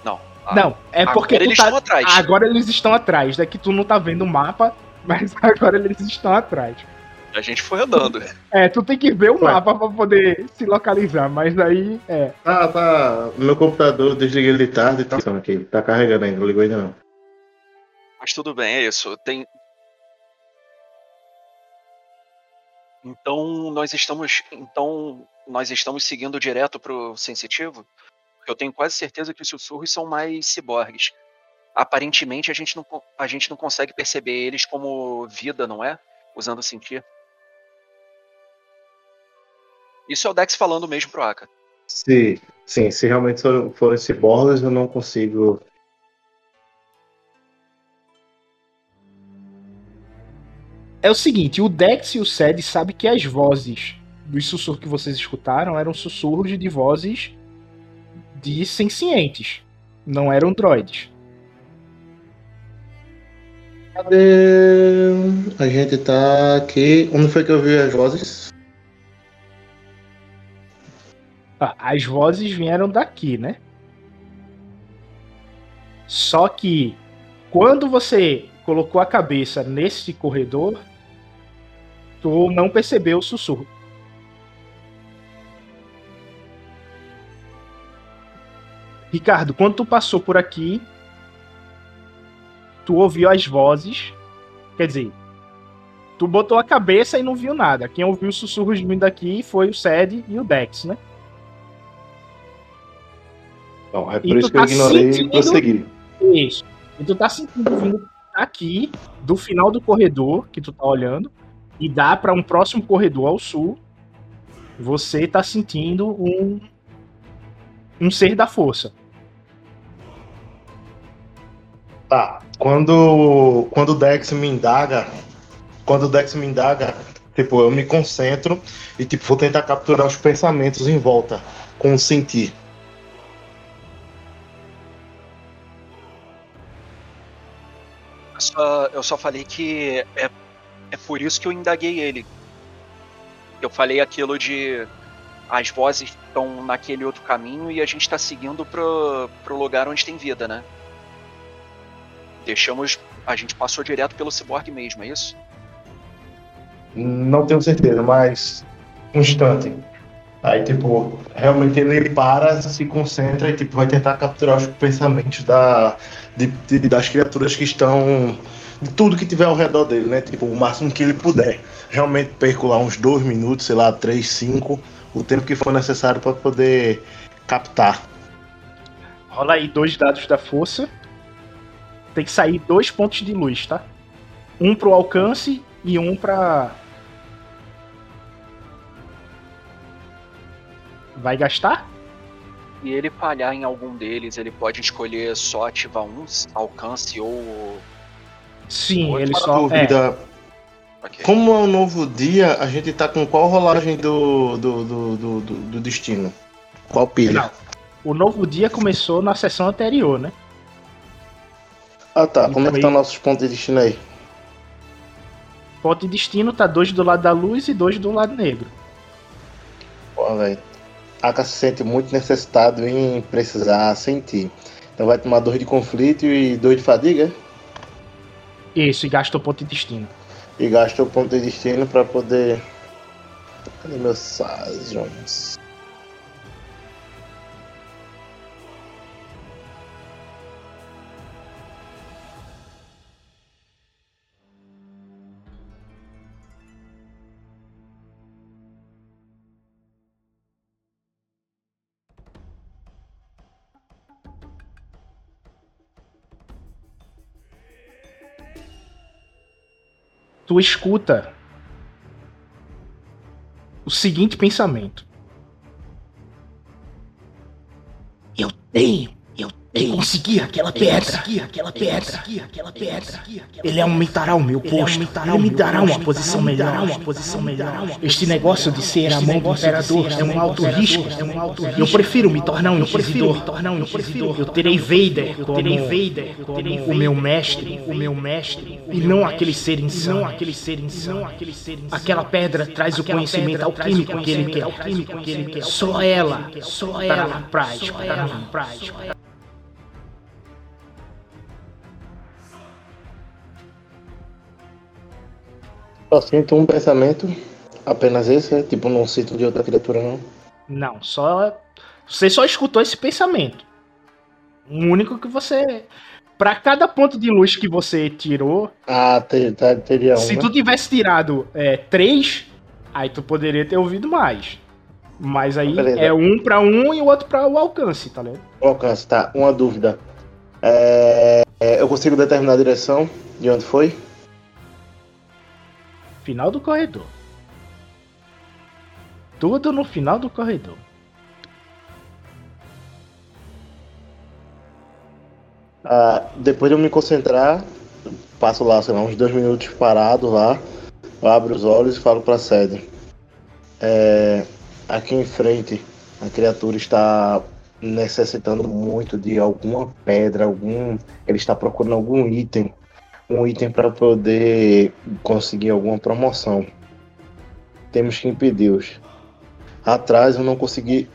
Não. Ah, Não, é porque agora tu eles tá- estão atrás. agora eles estão atrás. Daqui tu não tá vendo o mapa, mas agora eles estão atrás. A gente foi andando. É, tu tem que ver o Ué. mapa pra poder se localizar, mas aí é. Ah, tá. Meu computador, desliguei ele de tarde e tá aqui. Tá carregando ainda, não ligou ainda não. Mas tudo bem, é isso. Tem. Então nós estamos. Então nós estamos seguindo direto pro sensitivo? Porque eu tenho quase certeza que os sussurros são mais ciborgues. Aparentemente a gente não, a gente não consegue perceber eles como vida, não é? Usando sentir. Isso é o Dex falando mesmo pro Aka. Se, sim, se realmente forem, forem ciborgues, eu não consigo. É o seguinte, o Dex e o Sed sabem que as vozes dos sussurros que vocês escutaram eram sussurros de vozes de sencientes. Não eram droids. Cadê? A gente tá aqui. Onde foi que eu vi as vozes? As vozes vieram daqui, né? Só que quando você colocou a cabeça nesse corredor, tu não percebeu o sussurro. Ricardo, quando tu passou por aqui, tu ouviu as vozes. Quer dizer, tu botou a cabeça e não viu nada. Quem ouviu os sussurros vindo daqui foi o Sed e o Dex, né? Não, é por isso que tá eu ignorei sentindo- e prossegui. Isso. E tu tá sentindo vindo aqui, do final do corredor que tu tá olhando, e dá pra um próximo corredor ao sul. Você tá sentindo um. Um ser da força. Tá. Quando, quando o Dex me indaga, quando o Dex me indaga, tipo, eu me concentro e tipo, vou tentar capturar os pensamentos em volta com o sentir. Só, eu só falei que é, é por isso que eu indaguei ele. Eu falei aquilo de as vozes estão naquele outro caminho e a gente está seguindo pro, pro lugar onde tem vida, né? Deixamos. A gente passou direto pelo cyborg mesmo, é isso? Não tenho certeza, mas. Um instante. Aí, tipo, realmente ele para, se concentra e tipo, vai tentar capturar os pensamentos da, de, de- das criaturas que estão. de tudo que tiver ao redor dele, né? Tipo, o máximo que ele puder. Realmente perco lá uns dois minutos, sei lá, três, cinco, o tempo que for necessário para poder captar. Rola aí dois dados da força. Tem que sair dois pontos de luz, tá? Um pro alcance e um pra. Vai gastar? E ele falhar em algum deles, ele pode escolher só ativar um alcance ou. Sim, Outra ele só. É, dúvida, Ok. como é um novo dia, a gente tá com qual rolagem do, do, do, do, do- do destino? Qual pilha? Não. o novo dia começou na sessão anterior, né? Ah tá, como é que Então, estão nossos pontos de destino aí? Ponto de destino tá dois do lado da luz e dois do lado negro. Pô, velho. Aka se sente muito necessitado em precisar sentir. Então vai tomar dor de conflito e dor de fadiga Isso, e gasta o ponto de destino. e gasta o ponto de destino pra poder. Cadê meus Sazons? Tu escuta o seguinte pensamento. Eu tenho, eu tenho. Consegui aquela pedra. aquela pedra. aquela pedra. Ele aumentará o meu posto. Ele me dará uma posição melhor. Uma posição melhor. Este negócio de ser a mão do imperador é um alto risco. É um alto risco. Eu prefiro me tornar um inquisidor. me tornar um inquisidor. Eu terei Vader. Eu terei Vader. Como o meu mestre. O meu mestre. E não aquele ser insano. Aquele ser insano. aquele ser insano. Aquela pedra traz o conhecimento alquímico que ele quer. Só ela. Só ela. na prática. Estará na Só sinto um pensamento, apenas esse, é? tipo, não sinto de outra criatura não. Não, só. Você só escutou esse pensamento. O único que você. Pra cada ponto de luz que você tirou, Ah, te- tá- teria um. se né? tu tivesse tirado é, três, aí tu poderia ter ouvido mais. Mas aí Beleza. é um pra um e o outro pra o alcance, tá ligado? Alcance, tá. Uma dúvida. É, é, eu consigo determinar a direção de onde foi? Final do corredor. Tudo no final do corredor. Ah, depois de eu me concentrar, passo lá, sei lá, uns dois minutos parado lá, abro os olhos e falo pra sede. É, aqui em frente, a criatura está necessitando muito de alguma pedra, algum. Ele está procurando algum item. Um item para poder conseguir alguma promoção. Temos que impedi-los. Atrás eu não consegui.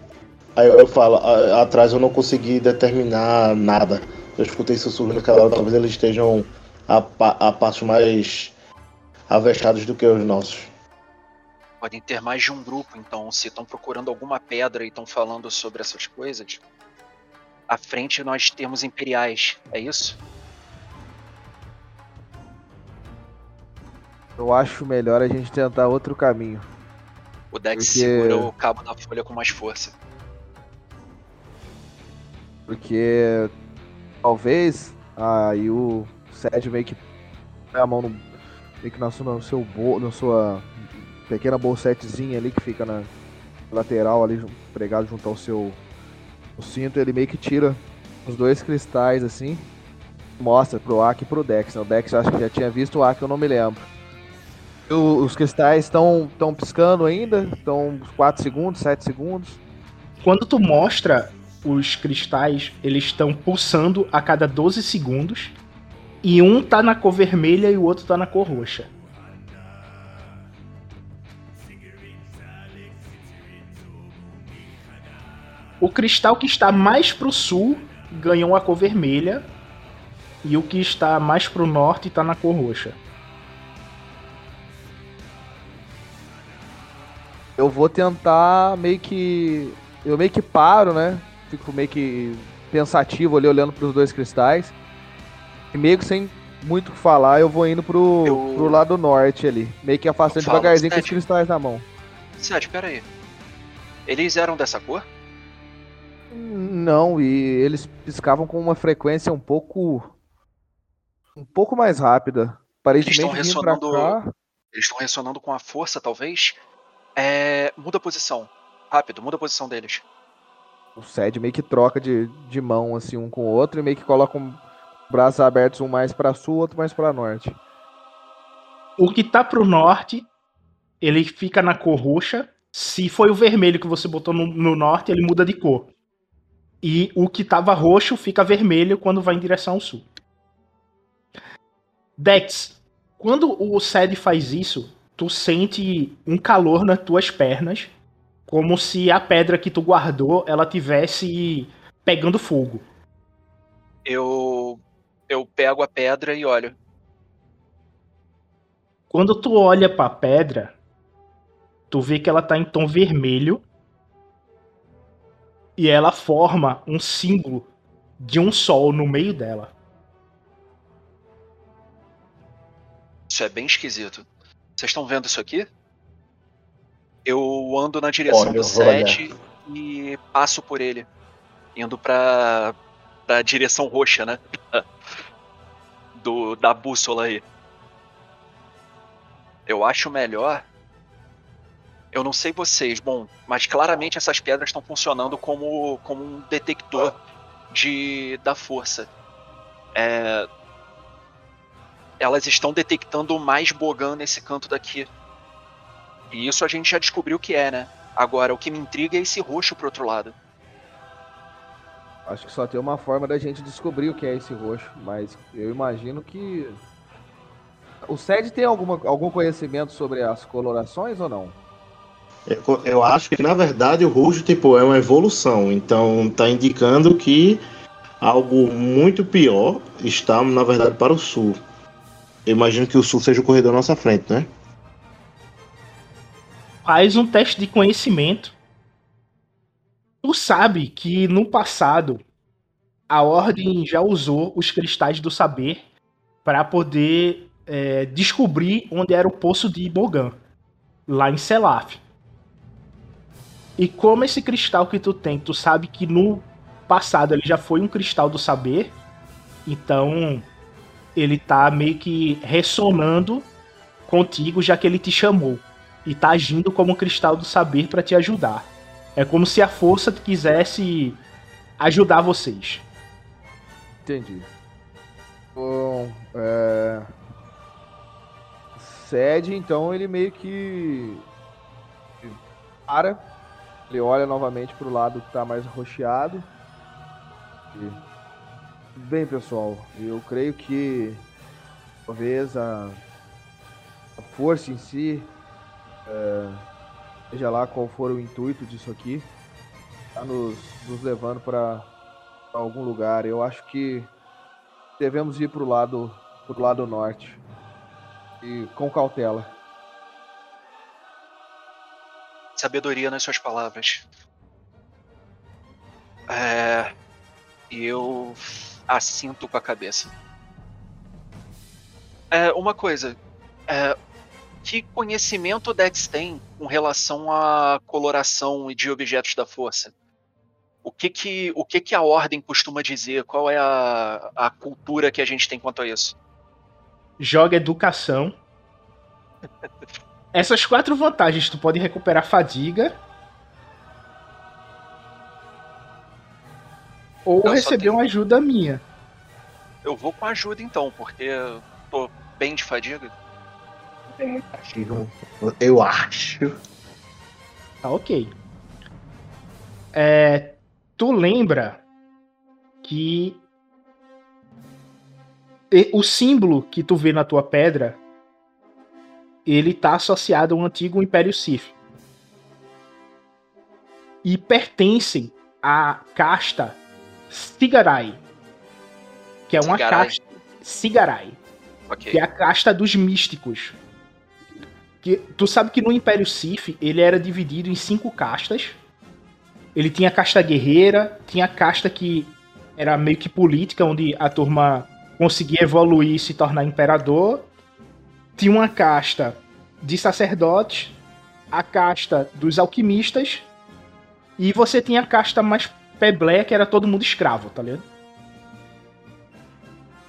Aí eu falo, "A- atrás eu não consegui determinar nada. Eu escutei sussurro naquela hora, talvez eles estejam a, a passos mais avexados do que os nossos. Podem ter mais de um grupo, então, se estão procurando alguma pedra e estão falando sobre essas coisas. À frente nós temos imperiais, é isso? Eu acho melhor a gente tentar outro caminho. O Dex Porque- segura o cabo da folha com mais força. Porque talvez aí o Sérgio meio que põe a mão no, meio que na sua, no seu bol, na sua pequena bolsetezinha ali que fica na lateral ali pregado junto ao seu o cinto, ele meio que tira os dois cristais assim, mostra pro Aki e pro Dex. né? O Dex eu acho que já tinha visto, o Aki eu não me lembro. Os cristais estão estão piscando ainda, estão 4 segundos, 7 segundos. Quando tu mostra os cristais, eles estão pulsando a cada 12 segundos. E um tá na cor vermelha e o outro tá na cor roxa. O cristal que está mais pro sul ganhou a cor vermelha. E o que está mais pro norte tá na cor roxa. Eu vou tentar meio que. Eu meio que paro, né? Fico meio que pensativo ali olhando pros dois cristais. E meio que sem muito o que falar, eu vou indo pro, Eu- pro lado norte ali. Meio que afastando falo, devagarzinho com os cristais na mão. Seth, pera aí. Eles eram dessa cor? Não, e eles piscavam com uma frequência um pouco. um pouco mais rápida. Aparentemente estão vindo pra ressonando- cá. Eles estão ressonando com a força, talvez? É. Muda a posição. Rápido, muda a posição deles. O Sed meio que troca de, de mão assim um com o outro e meio que coloca um braços abertos, um mais pra sul, outro mais pra norte. O que tá pro norte, ele fica na cor roxa. Se foi o vermelho que você botou no, no norte, ele muda de cor. E o que tava roxo fica vermelho quando vai em direção ao sul. Dex, quando o Sed faz isso, tu sente um calor nas tuas pernas, como se a pedra que tu guardou, ela tivesse pegando fogo. Eu. Eu pego a pedra e olho. Quando tu olha pra pedra, tu vê que ela tá em tom vermelho e ela forma um símbolo de um sol no meio dela. Isso é bem esquisito. Vocês estão vendo isso aqui? Eu ando na direção Olha, do olhar. set e passo por ele. Indo pra. pra direção roxa, né? Do, da bússola aí. Eu acho melhor. Eu não sei vocês, bom, mas claramente essas pedras estão funcionando como, como um detector de da força. É, elas estão detectando mais Bogan nesse canto daqui. E isso a gente já descobriu o que é, né? Agora, o que me intriga é esse roxo pro outro lado. Acho que só tem uma forma da gente descobrir o que é esse roxo, mas eu imagino que. O Sed tem alguma, algum conhecimento sobre as colorações ou não? Eu, eu acho que na verdade o roxo tipo, é uma evolução, então tá indicando que algo muito pior está na verdade para o sul. Eu imagino que o sul seja o corredor à nossa frente, né? Faz um teste de conhecimento. Tu sabe que no passado a Ordem já usou os cristais do saber para poder é, descobrir onde era o poço de Bogan, lá em Selaf. E como esse cristal que tu tem, tu sabe que no passado ele já foi um cristal do saber, então ele tá meio que ressonando contigo já que ele te chamou e tá agindo como um cristal do saber para te ajudar. É como se a força quisesse ajudar vocês. Entendi. Bom, é. Sed, então ele meio que. para. Ele olha novamente pro lado que tá mais rocheado. E... Bem, pessoal, eu creio que talvez a, a força em si, é, seja lá qual for o intuito disso aqui, tá nos, nos levando para algum lugar. Eu acho que devemos ir pro lado pro lado norte e com cautela. Sabedoria nas suas palavras. É. Eu assinto com a cabeça. É, uma coisa. É, que conhecimento o Dex tem com relação à coloração de objetos da força? O que que, o que, que a ordem costuma dizer? Qual é a, a cultura que a gente tem quanto a isso? Joga educação. Essas quatro vantagens, tu pode recuperar fadiga. Ou Eu receber tenho- uma ajuda minha. Eu vou com ajuda então, porque eu tô bem de fadiga. Eu acho. Tá ok. É, tu lembra que e- o símbolo que tu vê na tua pedra, ele tá associado ao antigo Império Sith. E pertencem à casta Sigarai, que é uma Sigarai. casta Sigarai, Ok. que é a casta dos místicos. Que tu sabe que no Império Sith ele era dividido em cinco castas. Ele tinha a casta guerreira, tinha a casta que era meio que política, onde a turma conseguia evoluir e se tornar imperador. Tinha uma casta de sacerdotes, a casta dos alquimistas, e você tinha a casta mais peblé, que era todo mundo escravo, tá ligado?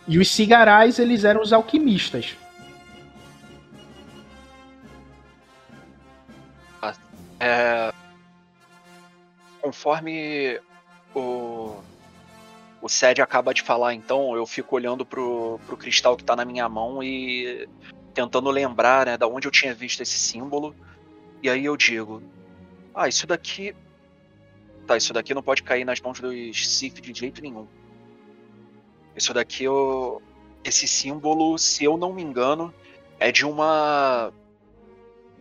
E os cigarais, eles eram os alquimistas. É, conforme o, o Sed acaba de falar, então, eu fico olhando pro, pro cristal que tá na minha mão e tentando lembrar, né, da onde eu tinha visto esse símbolo. E aí eu digo, ah, isso daqui. Tá, isso daqui não pode cair nas mãos dos Sith de jeito nenhum. Isso daqui, eu, esse símbolo, se eu não me engano, é de uma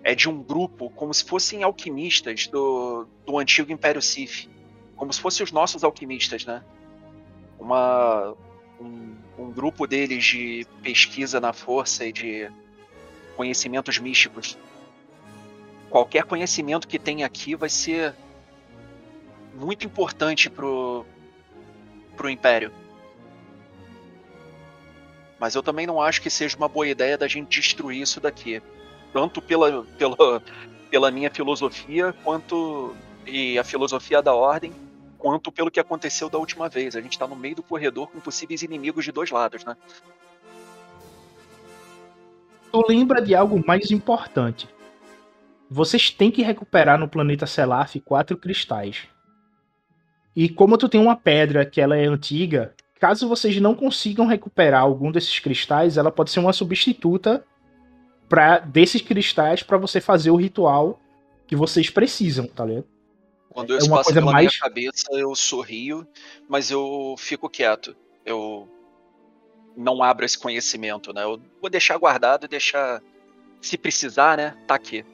é de um grupo como se fossem alquimistas do, do antigo Império Sith. Como se fossem os nossos alquimistas, né? Uma, um, um grupo deles de pesquisa na força e de conhecimentos místicos. Qualquer conhecimento que tem aqui vai ser muito importante pro, pro Império. Mas eu também não acho que seja uma boa ideia da gente destruir isso daqui tanto pela, pela, pela minha filosofia quanto e a filosofia da ordem, quanto pelo que aconteceu da última vez. A gente tá no meio do corredor com possíveis inimigos de dois lados, né? Tu lembra de algo mais importante. Vocês têm que recuperar no planeta Selaf quatro cristais. E como tu tem uma pedra que ela é antiga, caso vocês não consigam recuperar algum desses cristais, ela pode ser uma substituta pra, desses cristais para você fazer o ritual que vocês precisam, tá ligado? Quando É isso uma coisa pela mais- minha cabeça, eu sorrio, mas eu fico quieto. Eu não abro esse conhecimento, né? Eu vou deixar guardado e deixar. Se precisar, né? Tá aqui.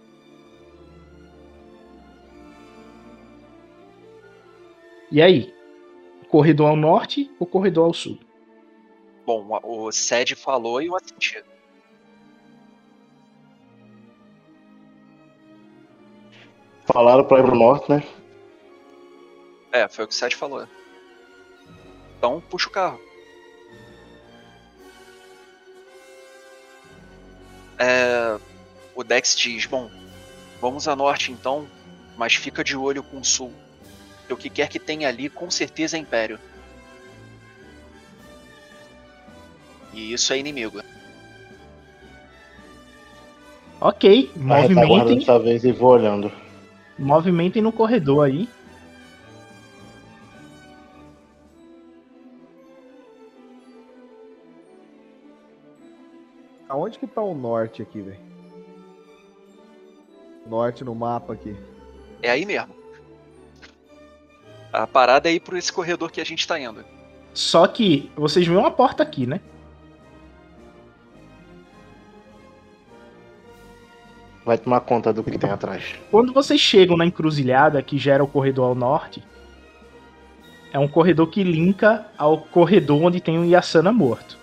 E aí? Corredor ao norte ou corredor ao sul? Bom, o Sed falou e eu assenti. Falaram pra ir pro norte, né? É, foi o que o Sed falou. Então, puxa o carro. É, o Dex diz: Bom, vamos a norte então, mas fica de olho com o sul. O que quer que tenha ali, com certeza é Império. E isso é inimigo. Ok, movimentem, dessa vez e vou olhando. movimentem no corredor aí. Aonde que tá o norte aqui, velho? Norte no mapa aqui. É aí mesmo. A parada é ir por esse corredor que a gente tá indo. Só que vocês veem uma porta aqui, né? Vai tomar conta do que tem atrás. Quando vocês chegam na encruzilhada que gera o corredor ao norte, é um corredor que linka ao corredor onde tem o Yasana morto.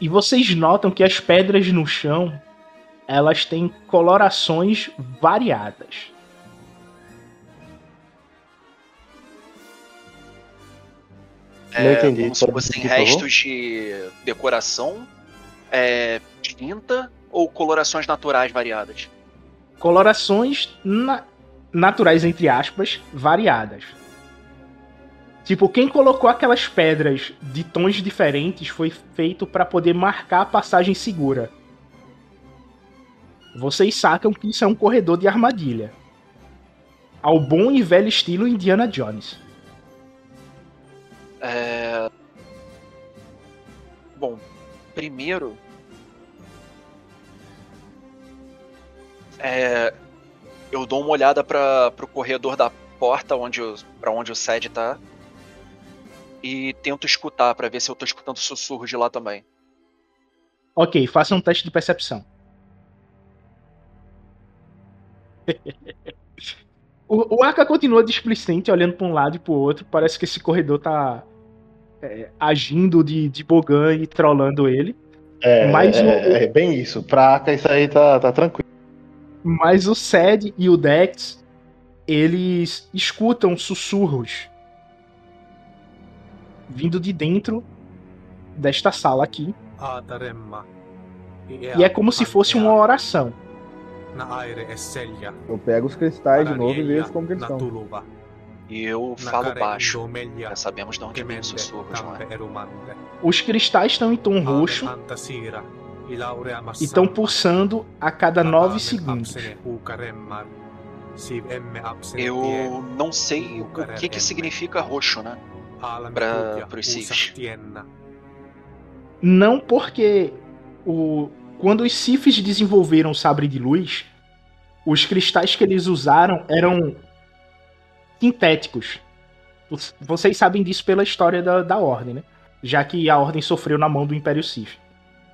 E vocês notam que as pedras no chão, elas têm colorações variadas. Não entendi. Como se fossem restos de decoração, é, tinta ou colorações naturais variadas. Colorações na- naturais, entre aspas, variadas. Tipo, quem colocou aquelas pedras de tons diferentes foi feito para poder marcar a passagem segura. Vocês sacam que isso é um corredor de armadilha. Ao bom e velho estilo Indiana Jones. É... Bom, primeiro. É... Eu dou uma olhada para pro corredor da porta onde o, pra onde o Sed tá. e tento escutar pra ver se eu tô escutando sussurros de lá também. Ok, faça um teste de percepção. o, o Arca continua displicente, olhando pra um lado e pro outro. Parece que esse corredor tá é, agindo de, de Bogan e trollando ele. É, Mas é, o- é bem isso. Pra Aka, isso aí tá, tá tranquilo. Mas o Sed e o Dex, eles escutam sussurros vindo de dentro desta sala aqui. E é como se fosse uma oração. Eu pego os cristais de novo e vejo como que eles estão. E eu falo baixo. Já sabemos de onde vem os sussurros, não é? Os cristais estão em tom roxo e estão pulsando a cada nove segundos. Eu não sei o que que significa roxo, né? pra- pros Siths. Não porque o, quando os Siths desenvolveram o sabre de luz, os cristais que eles usaram eram sintéticos. Os- Vocês sabem disso pela história da, da Ordem, né? Já que a Ordem sofreu na mão do Império Sith.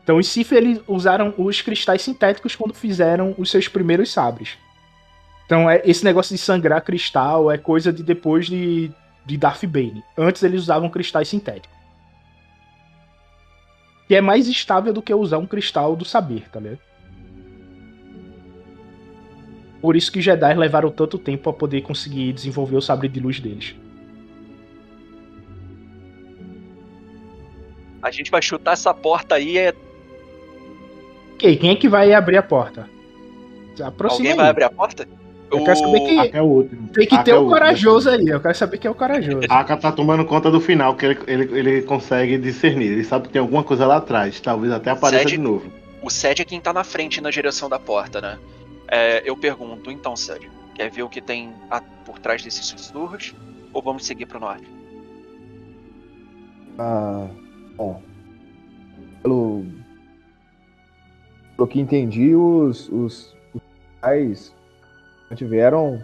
Então os Sith eles usaram os cristais sintéticos quando fizeram os seus primeiros sabres. Então é, esse negócio de sangrar cristal é coisa de depois de, de Darth Bane. Antes eles usavam cristais sintéticos que é mais estável do que usar um cristal do saber, tá ligado? Por isso que Jedi levaram tanto tempo pra poder conseguir desenvolver o sabre de luz deles. A gente vai chutar essa porta aí, é... Ok, quem é que vai abrir a porta? Se Aproxima alguém aí. vai abrir a porta? Eu quero saber quem- é o último. Tem que ter o o último. corajoso aí. Eu quero saber quem é o corajoso. Aka tá tomando conta do final, que ele, ele, ele consegue discernir. Ele sabe que tem alguma coisa lá atrás. Talvez até apareça Sede- de novo. O Sed é quem tá na frente na direção da porta, né? É, eu pergunto, então, Sed, quer ver o que tem a- por trás desses sussurros? Ou vamos seguir pro norte? Ah, bom. Pelo, pelo que entendi, os, os, os tiveram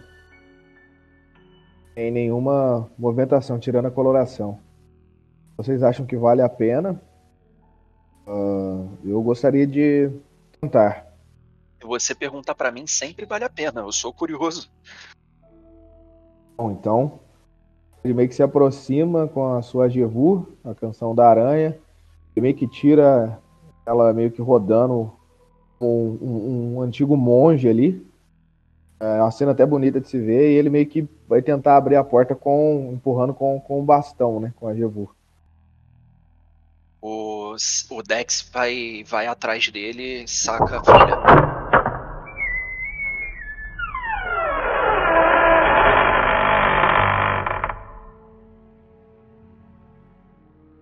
em nenhuma movimentação, tirando a coloração. Vocês acham que vale a pena? Ah, eu gostaria de tentar. Você perguntar pra mim, sempre vale a pena. Eu sou curioso. Bom, então, ele meio que se aproxima com a sua Jevu, a canção da aranha. Ele meio que tira ela meio que rodando um, um- um antigo monge ali. É uma cena até bonita de se ver. E ele meio que vai tentar abrir a porta com empurrando com, com o bastão, né? Com a Jevu. O, o Dex vai, vai atrás dele, saca a folha.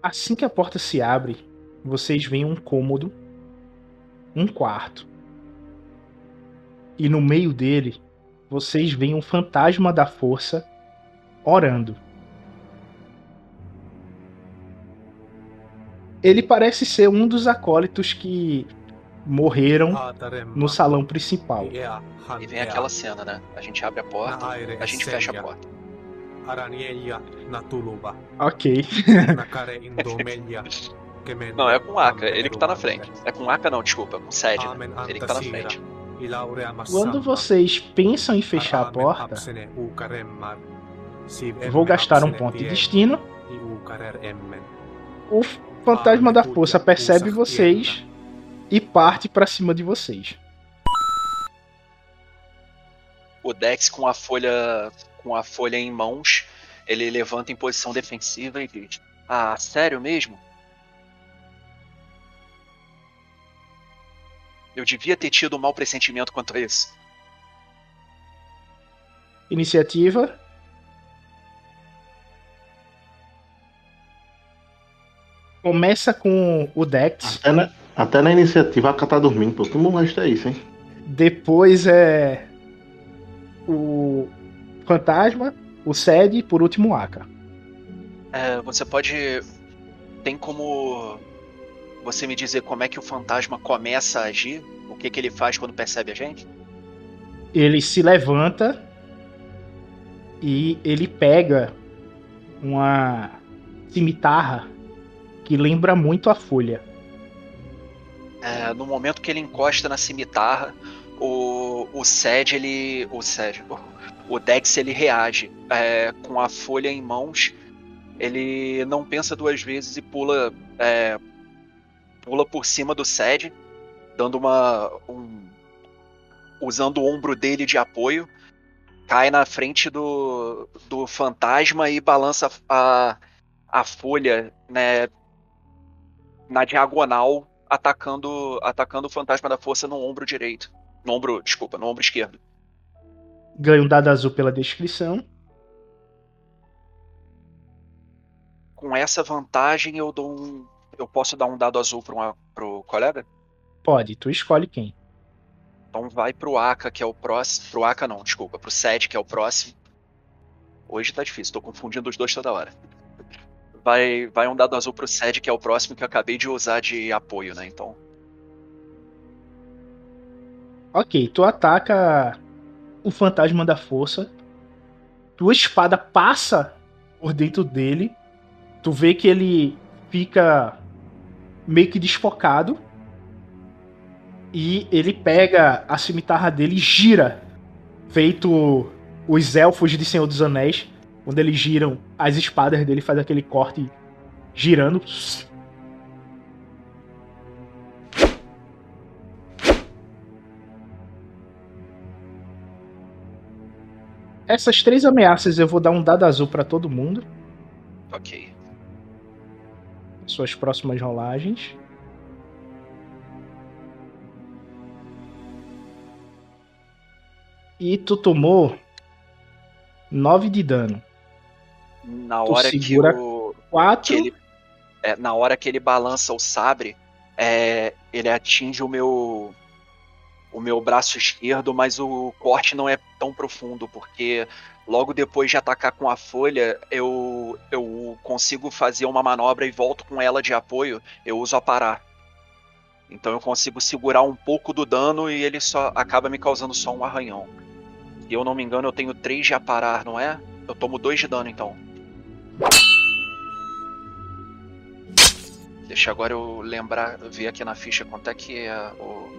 Assim que a porta se abre, vocês veem um cômodo, um quarto. E no meio dele, vocês veem um fantasma da força orando. Ele parece ser um dos acólitos que morreram no salão principal. E vem aquela cena, né? A gente abre a porta, a gente fecha a porta. Ok. Não, é com Aka, ele que tá na frente. É com Aka não, desculpa, é com o Sed, né? Ele que tá na frente. Quando vocês pensam em fechar a porta, vou gastar um ponto de destino. O fantasma da força percebe vocês e parte pra cima de vocês. O Dex com a folha com a folha em mãos, ele levanta em posição defensiva e diz: "Ah, sério mesmo? Eu devia ter tido um mau pressentimento quanto a isso." Iniciativa. Começa com o Dex, Até na, até na iniciativa a Aka tá dormindo, pô. Que molesta é isso, hein? depois é o fantasma, o Sed e por último o Aka. É, você pode tem como você me dizer como é que o fantasma começa a agir? O que que ele faz quando percebe a gente? Ele se levanta e ele pega uma cimitarra que lembra muito a folha. É, no momento que ele encosta na cimitarra, o, o Sed, ele. O Sed. O, Dex ele reage. É, com a folha em mãos, ele não pensa duas vezes e pula. É, pula por cima do Sed, dando uma. Um, usando o ombro dele de apoio. Cai na frente do, do fantasma e balança a, a folha né, na diagonal, atacando, atacando o fantasma da força no ombro direito. No ombro, desculpa, no ombro esquerdo. Ganho um dado azul pela descrição. Com essa vantagem eu dou um. Eu posso dar um dado azul pro, pro colega? Pode, tu escolhe quem. Então vai pro Aka, que é o próximo. Pro Aka não, desculpa, pro Sed, que é o próximo. Hoje tá difícil, tô confundindo os dois toda hora. Vai, vai um dado azul pro Sed, que é o próximo que eu acabei de usar de apoio, né? Então. Ok, tu ataca o fantasma da força. Tua espada passa por dentro dele. Tu vê que ele fica meio que desfocado. E ele pega a cimitarra dele e gira. Feito os elfos de Senhor dos Anéis. Quando eles giram, as espadas dele faz aquele corte girando. Essas três ameaças eu vou dar um dado azul para todo mundo. Ok. Suas próximas rolagens. E tu tomou 9 de dano. Na Tu hora que o. 4. que ele, é, na hora que ele balança o sabre, é, ele atinge o meu o meu braço esquerdo, mas o corte não é tão profundo, porque logo depois de atacar com a folha, eu, eu consigo fazer uma manobra e volto com ela de apoio, eu uso a parar. Então eu consigo segurar um pouco do dano e ele só acaba me causando só um arranhão. Se eu não me engano, eu tenho 3 de aparar, não é? Eu tomo 2 de dano então. Deixa agora eu lembrar, ver aqui na ficha quanto é que é o.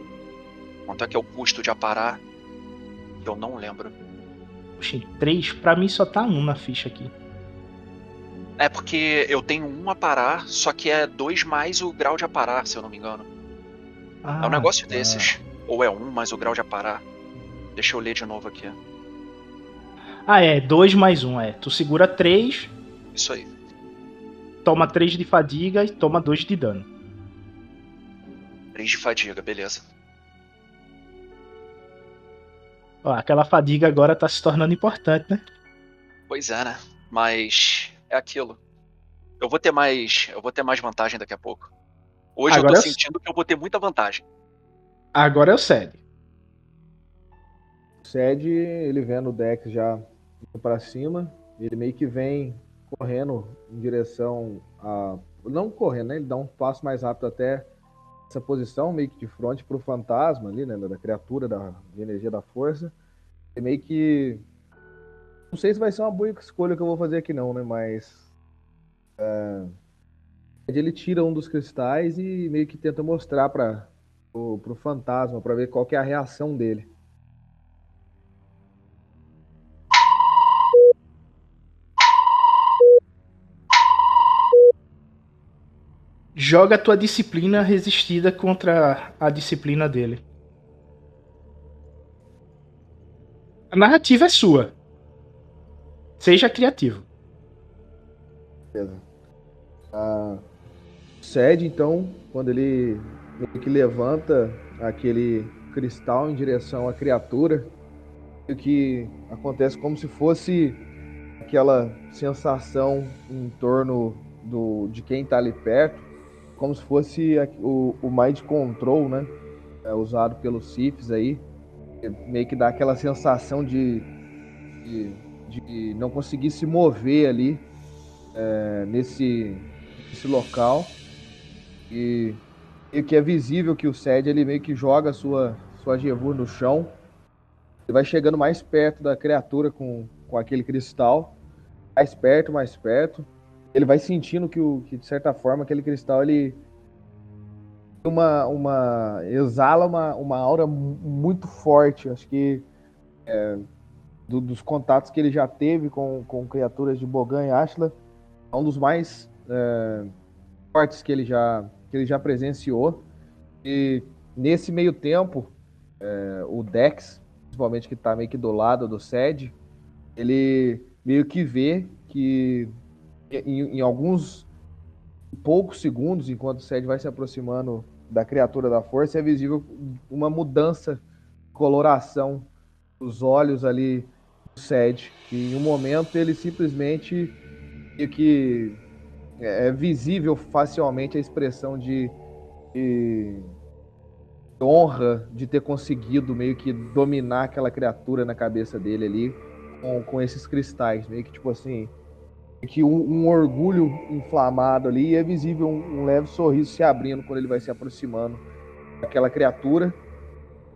Quanto é que é o custo de aparar. Eu não lembro. Puxa, 3. Pra mim só tá 1 na ficha aqui. É porque eu tenho um aparar, só que é 2 mais o grau de aparar, se eu não me engano. Ah, É um negócio tá. desses. Ou é um mais o grau de aparar. Deixa eu ler de novo aqui. Ah, é. 2 mais 1, é. Tu segura 3, Isso aí. toma 3 de fadiga e toma 2 de dano. 3 de fadiga, beleza. Ó, aquela fadiga agora tá se tornando importante, né? Pois é, né? Mas é aquilo. Eu vou ter mais. Eu vou ter mais vantagem daqui a pouco. Hoje Agora eu eu- tô sentindo que eu vou ter muita vantagem. Agora é o Sed. O Sed, ele vendo o Dex já indo pra cima, ele meio que vem correndo em direção a. Não correndo, né? Ele dá um passo mais rápido até essa posição, meio que de frente pro fantasma ali, né? Da criatura, da de energia da força. E meio que. Não sei se vai ser uma boa escolha que eu vou fazer aqui, não, né? Mas. é, Ele tira um dos cristais e meio que tenta mostrar para pro fantasma, para ver qual é a reação dele. Joga a tua disciplina resistida contra a disciplina dele. A narrativa é sua. Seja criativo. Beleza. A Sed, então, quando ele que levanta aquele cristal em direção à criatura, o que acontece como se fosse aquela sensação em torno do, de quem está ali perto, como se fosse o, o Mind Control, né? É, usado pelos Siths aí, que meio que dá aquela sensação de, de, de não conseguir se mover ali é, nesse, nesse local. E, e que é visível que o Sed ele meio que joga a sua sua Jevur no chão. Ele vai chegando mais perto da criatura com, com aquele cristal. Mais perto mais perto ele vai sentindo que, o, que de certa forma aquele cristal ele uma, uma exala uma, uma aura muito forte. Acho que é, do, dos contatos que ele já teve com, com criaturas de Bogan e Ashla, é um dos mais é, fortes que ele já que ele já presenciou. E nesse meio tempo, é, o Dex, principalmente que está meio que do lado do Sed, ele meio que vê que em, em alguns poucos segundos, enquanto o Sed vai se aproximando da criatura da força, é visível uma mudança coloração dos olhos ali do Sed. Que em um momento ele simplesmente que é visível facilmente a expressão de, de honra de ter conseguido meio que dominar aquela criatura na cabeça dele ali com, com esses cristais, meio que tipo assim, que um, um orgulho inflamado ali e é visível um, um, leve sorriso se abrindo quando ele vai se aproximando daquela criatura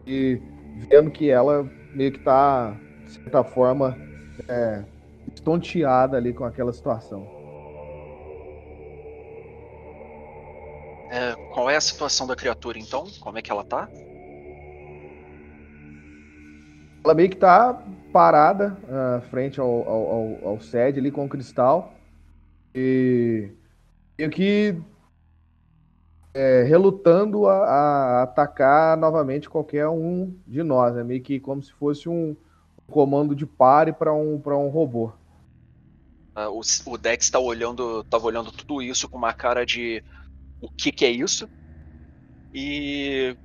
e vendo que ela meio que tá, de certa forma, é, estonteada ali com aquela situação. É, qual é a situação da criatura então? Como é que ela tá? Ela meio que tá parada uh, frente ao, ao, ao, ao sede ali com o cristal. E meio que é, relutando a, a, atacar novamente qualquer um de nós. É meio que como se fosse um comando de pare para um, um robô. Uh, o, o Dex tá olhando, tava olhando tudo isso com uma cara de o que, que é isso? E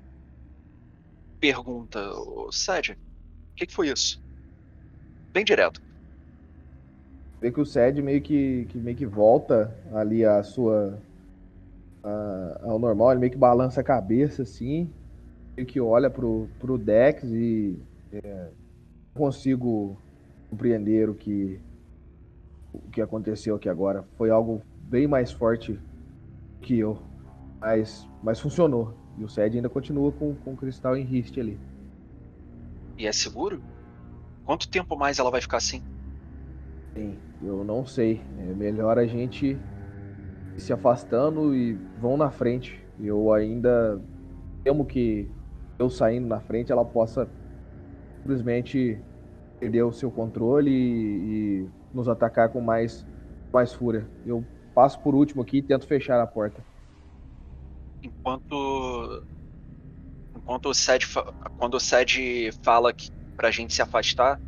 pergunta, Sede, o que, que foi isso? Bem direto. Vê que o Sed meio que, que meio que volta ali a sua a, ao normal, ele meio que balança a cabeça assim, meio que olha pro, pro Dex e é, consigo compreender o que o que aconteceu aqui agora. Foi algo bem mais forte que eu, mas, mas funcionou. E o Sed ainda continua com, com o cristal em riste ali. E é seguro? Quanto tempo mais ela vai ficar assim? Sim, eu não sei. É melhor a gente ir se afastando e vão na frente. Eu ainda temo que eu saindo na frente ela possa simplesmente perder o seu controle e, e nos atacar com mais, mais fúria. Eu passo por último aqui e tento fechar a porta. Enquanto enquanto o Sed quando o Sed fala que pra gente se afastar,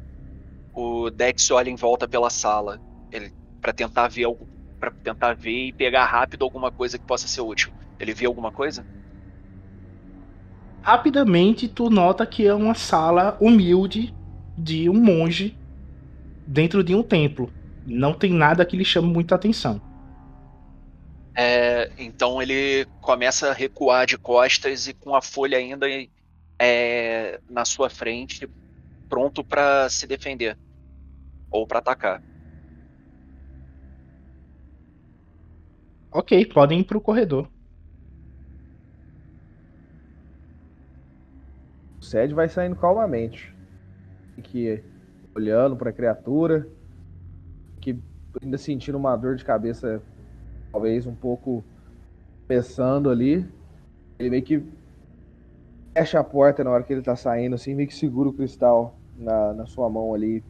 o Dex olha em volta pela sala, ele para tentar ver algo, para tentar ver e pegar rápido alguma coisa que possa ser útil. Ele vê alguma coisa? Rapidamente tu nota que é uma sala humilde de um monge dentro de um templo. Não tem nada que lhe chame muita atenção. É, então ele começa a recuar de costas e com a folha ainda é, na sua frente, pronto para se defender ou para atacar. Ok, podem ir pro corredor. O Sed vai saindo calmamente. Que olhando para a criatura, que ainda sentindo uma dor de cabeça, talvez um pouco pensando ali. Ele meio que fecha a porta na hora que ele tá saindo, assim, meio que segura o cristal na, na sua mão ali.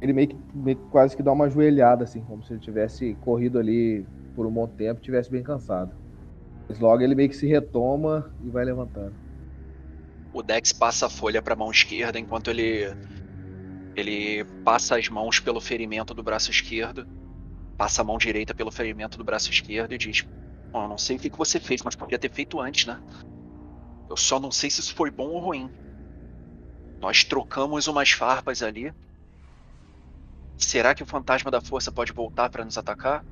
Ele meio que, meio quase que dá uma joelhada, assim, como se ele tivesse corrido ali por um bom tempo e tivesse bem cansado. Mas logo ele meio que se retoma e vai levantando. O Dex passa a folha para a mão esquerda enquanto ele ele passa as mãos pelo ferimento do braço esquerdo, passa a mão direita pelo ferimento do braço esquerdo e diz: oh, "Não sei o que você fez, mas podia ter feito antes, né? Eu só não sei se isso foi bom ou ruim. Nós trocamos umas farpas ali. Será que o fantasma da força pode voltar para nos atacar?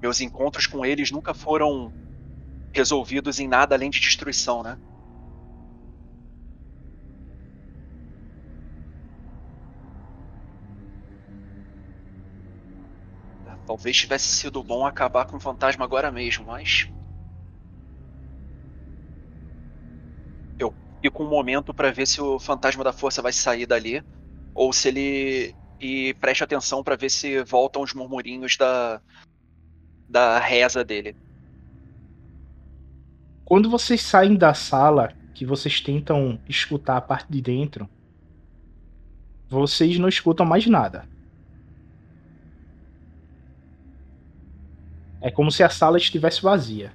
Meus encontros com eles nunca foram resolvidos em nada além de destruição, né? Talvez tivesse sido bom acabar com o fantasma agora mesmo, mas fico um momento para ver se o fantasma da força vai sair dali ou se ele e preste atenção para ver se voltam os murmurinhos da, da reza dele. Quando vocês saem da sala, que vocês tentam escutar a parte de dentro, vocês não escutam mais nada. É como se a sala estivesse vazia.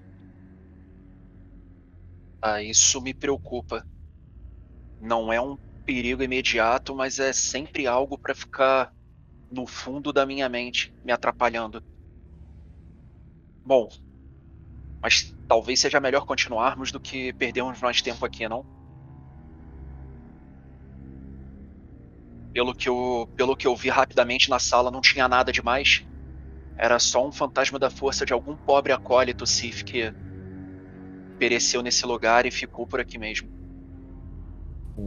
Ah, isso me preocupa. Não é um perigo imediato, mas é sempre algo para ficar no fundo da minha mente, me atrapalhando. Bom, mas talvez seja melhor continuarmos do que perdermos mais tempo aqui, não? Pelo que eu, pelo que eu vi rapidamente na sala, não tinha nada demais. Era só um fantasma da força de algum pobre acólito Sif que pereceu nesse lugar e ficou por aqui mesmo.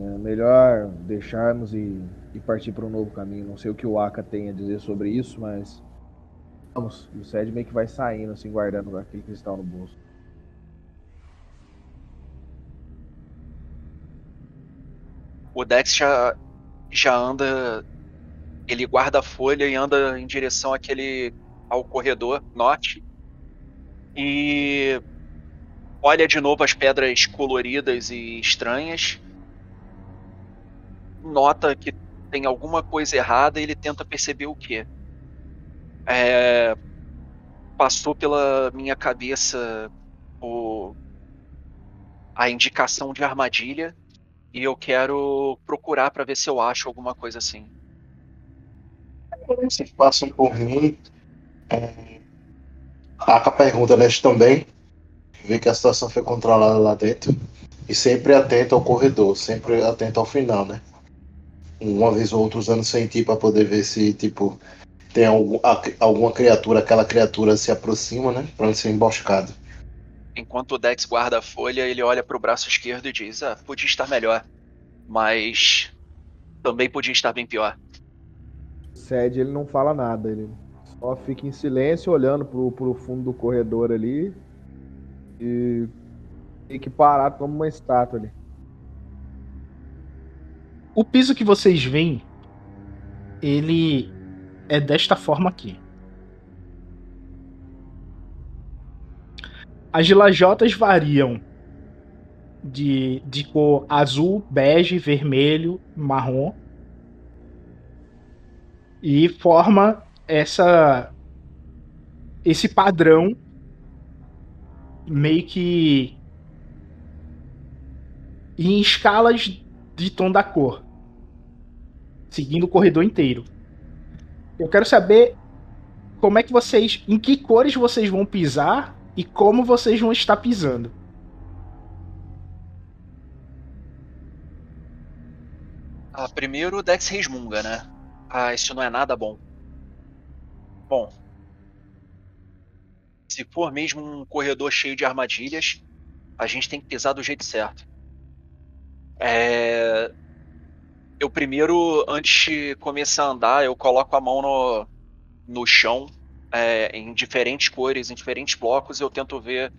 É melhor deixarmos e, e partir para um novo caminho. Não sei o que o Aka tem a dizer sobre isso, mas vamos. O Sed meio que vai saindo, assim, guardando aquele cristal no bolso. O Dex já, já anda. Ele guarda a folha e anda em direção àquele. ao corredor norte. E olha de novo as pedras coloridas e estranhas. Nota que tem alguma coisa errada e ele tenta perceber o que. É, passou pela minha cabeça o, a indicação de armadilha e eu quero procurar para ver se eu acho alguma coisa assim. Vocês passam por mim. É... A pergunta, né? Também vê que a situação foi controlada lá dentro. E sempre atento ao corredor, sempre atento ao final, né? Uma vez ou outra usando sentir para poder ver se, tipo, tem algum, a, alguma criatura, aquela criatura se aproxima, né? Pra não ser emboscado. Enquanto o Dex guarda a folha, ele olha pro braço esquerdo e diz: Ah, podia estar melhor. Mas também podia estar bem pior. Sed, ele não fala nada, ele só fica em silêncio, olhando pro, pro fundo do corredor ali e fica parado como uma estátua ali. O piso que vocês veem, ele é desta forma aqui. As lajotas variam de, de cor azul, bege, vermelho, marrom. E forma essa esse padrão meio que em escalas de tom da cor, seguindo o corredor inteiro. Eu quero saber como é que vocês, em que cores vocês vão pisar e como vocês vão estar pisando. Ah, primeiro o Dex resmunga, né? Ah, isso não é nada bom. Bom, se for mesmo um corredor cheio de armadilhas, a gente tem que pisar do jeito certo. É... Eu primeiro, antes de começar a andar, eu coloco a mão no, no chão, é, em diferentes cores, em diferentes blocos, e eu tento ver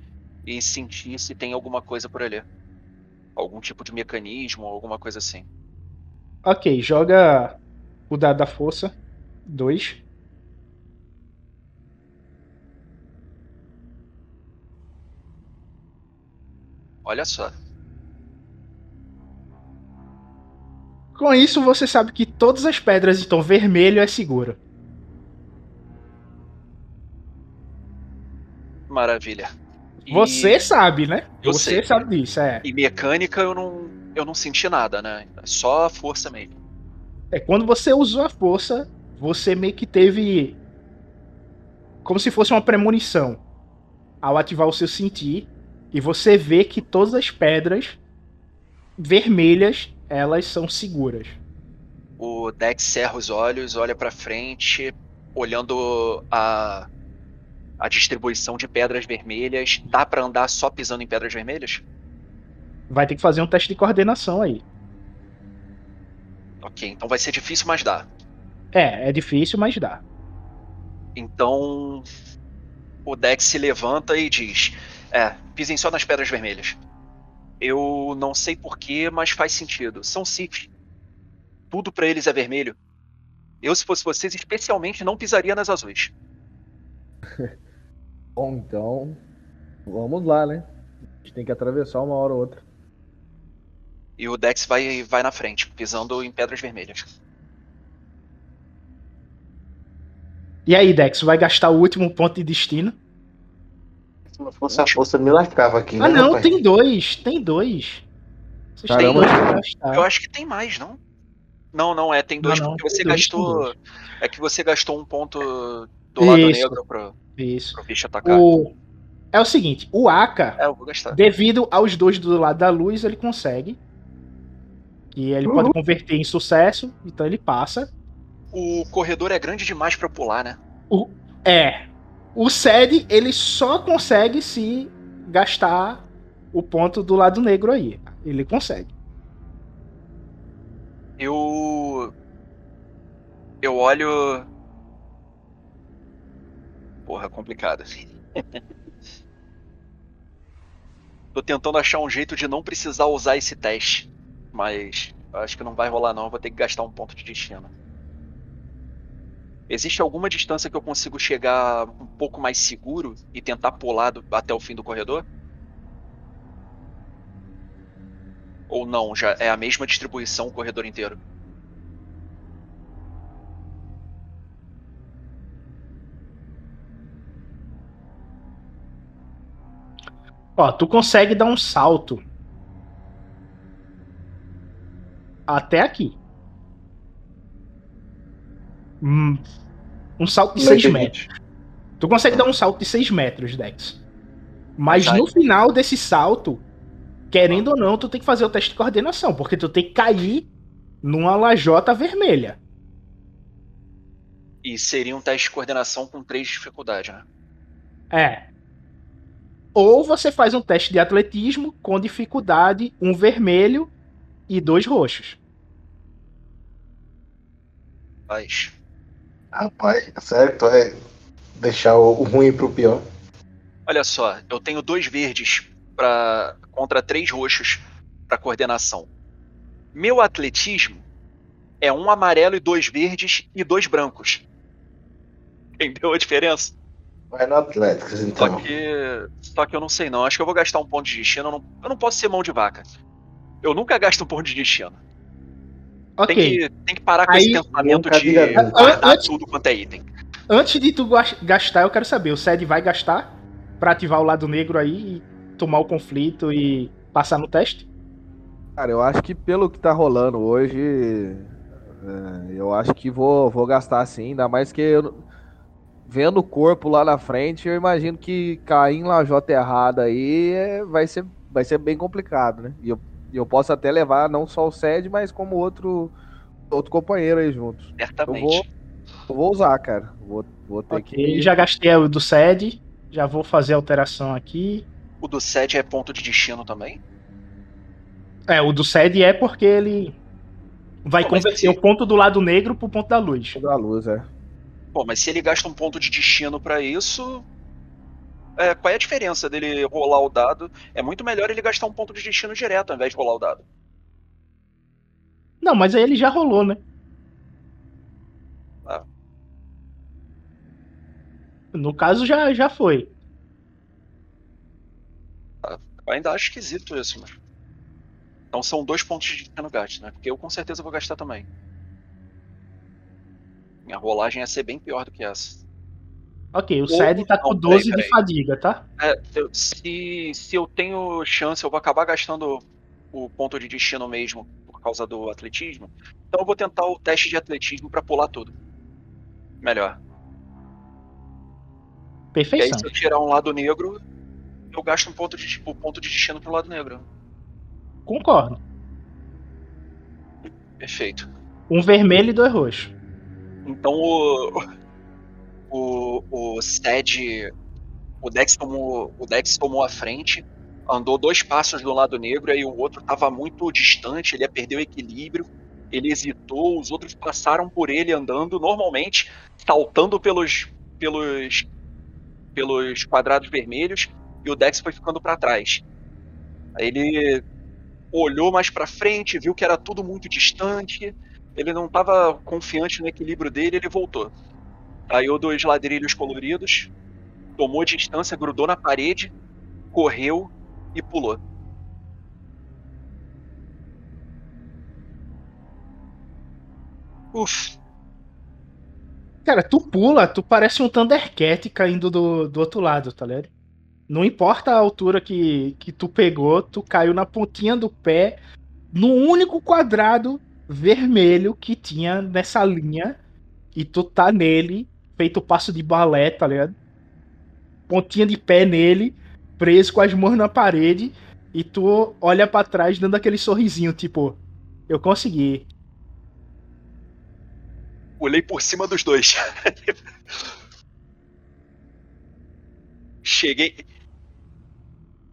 e sentir se tem alguma coisa por ali. Algum tipo de mecanismo, alguma coisa assim. Ok, joga o dado da força. Dois. Olha só. Com isso, você sabe que todas as pedras tom vermelho é seguro. Maravilha. E Você sabe, né? Eu você sei. sabe disso, é. E mecânica eu não, eu não senti nada, né? Só força mesmo. É quando você usou a força, você meio que teve como se fosse uma premonição ao ativar o seu sentir e você vê que todas as pedras vermelhas elas são seguras. O Dex cerra os olhos, olha pra frente, olhando a, a distribuição de pedras vermelhas. Dá pra andar só pisando em pedras vermelhas? Vai ter que fazer um teste de coordenação aí. Ok, então vai ser difícil, mas dá. É, é difícil, mas dá. Então o Dex se levanta e diz: É, pisem só nas pedras vermelhas. Eu não sei porquê, mas faz sentido. São Sith. Tudo pra eles é vermelho. Eu, se fosse vocês, especialmente não pisaria nas azuis. Bom, então. Vamos lá, né? A gente tem que atravessar uma hora ou outra. E o Dex vai, vai na frente, pisando em pedras vermelhas. E aí, Dex, vai gastar o último ponto de destino? Se não fosse a força, me lascava aqui, Ah, né, não, rapaz? tem dois. Tem dois. Vocês têm Caramba. dois pra gastar. Eu acho que tem mais, não? Não, não, é, tem dois, Não, não, porque você dois, gastou. É que você gastou um ponto do lado Isso. negro pro, Isso. pro bicho atacar. O... É o seguinte, o Aka, É, eu vou gastar. devido aos dois do lado da luz, ele consegue. E ele pode converter em sucesso, então ele passa. O corredor é grande demais pra eu pular, né? O... É. O Sed, ele só consegue se gastar o ponto do lado negro aí. Ele consegue. Eu. Eu olho. Porra, complicado. Tô tentando achar um jeito de não precisar usar esse teste. Mas acho que não vai rolar não, vou ter que gastar um ponto de destino. Existe alguma distância que eu consigo chegar um pouco mais seguro e tentar pular do- até o fim do corredor? Ou não, já é a mesma distribuição o corredor inteiro? Ó, tu consegue dar um salto. Até aqui. Um salto de 6 metros. Tu consegue dar um salto de 6 metros, Dex. Mas no final desse salto, querendo ou não, tu tem que fazer o teste de coordenação, porque tu tem que cair numa lajota vermelha. E seria um teste de coordenação com três dificuldades, né? É. Ou você faz um teste de atletismo com dificuldade, um vermelho e dois roxos. Mas. Rapaz, sério, tu é deixar o ruim pro pior. Olha só, eu tenho dois verdes para contra três roxos para coordenação. Meu atletismo é um amarelo e dois verdes e dois brancos. Entendeu a diferença? Vai no Atlético, Só então. que. Só que eu não sei não. Acho que eu vou gastar um ponto de destino. Eu não, eu não posso ser mão de vaca. Eu nunca gasto um ponto de destino. Ok. Tem, que, tem que parar com Aí, esse pensamento de guardar Antes- tudo quanto é item. Antes de tu gas- gastar, eu quero saber, o Sed vai gastar pra ativar o lado negro aí e tomar o conflito e passar no teste? Cara, eu acho que pelo que tá rolando hoje, é, eu acho que vou, vou gastar sim, ainda mais que eu, vendo o corpo lá na frente, eu imagino que cair em lajota errada aí é, vai, ser, vai ser bem complicado, né? E eu, e eu posso até levar não só o Sed, mas como outro, outro companheiro aí junto. Eu Certamente. vou, eu vou usar, cara. Vou, vou ter Ok, que. já gastei o do Sed, já vou fazer a alteração aqui. O do 7 é ponto de destino também? É, o do Sed é porque ele vai Pô, converter assim- o ponto do lado negro pro ponto da luz. da luz, é. Pô, mas se ele gasta um ponto de destino pra isso. É, qual é a diferença dele rolar o dado? É muito melhor ele gastar um ponto de destino direto ao invés de rolar o dado. Não, mas aí ele já rolou, né? Ah. No caso, já, já foi. Eu ainda acho esquisito isso, mas. Então são dois pontos de destino gasto, né? Porque eu com certeza vou gastar também. Minha rolagem ia ser bem pior do que essa. Ok, o Sed tá com não, peraí, 12 de peraí. fadiga, tá? É, se, se eu tenho chance, eu vou acabar gastando o ponto de destino mesmo por causa do atletismo. Então eu vou tentar o teste de atletismo pra pular tudo. Melhor. E aí, Perfeição. se eu tirar um lado negro, eu gasto um ponto de, o ponto de destino pro lado negro. Concordo. Perfeito. Um vermelho e dois roxos. Então o. O. Sed. O Dex tomou. O Dex tomou a frente. Andou dois passos do lado negro, aí o outro estava muito distante, ele ia perder o equilíbrio. Ele hesitou, os outros passaram por ele andando normalmente, saltando pelos. pelos. pelos quadrados vermelhos, e o Dex foi ficando para trás. Aí ele olhou mais para frente, viu que era tudo muito distante, ele não tava confiante no equilíbrio dele, ele voltou. Saiu dos ladrilhos coloridos, tomou distância, grudou na parede, correu e pulou. Uf, Cara, tu pula, tu parece um Thundercat caindo do, do outro lado, tá ligado? Não importa a altura que, que tu pegou, tu caiu na pontinha do pé, no único quadrado vermelho que tinha nessa linha, e tu tá nele, feito passo de balé, tá ligado? Pontinha de pé nele, preso com as mãos na parede, e tu olha pra trás dando aquele sorrisinho, tipo, eu consegui. pulei por cima dos dois. Cheguei.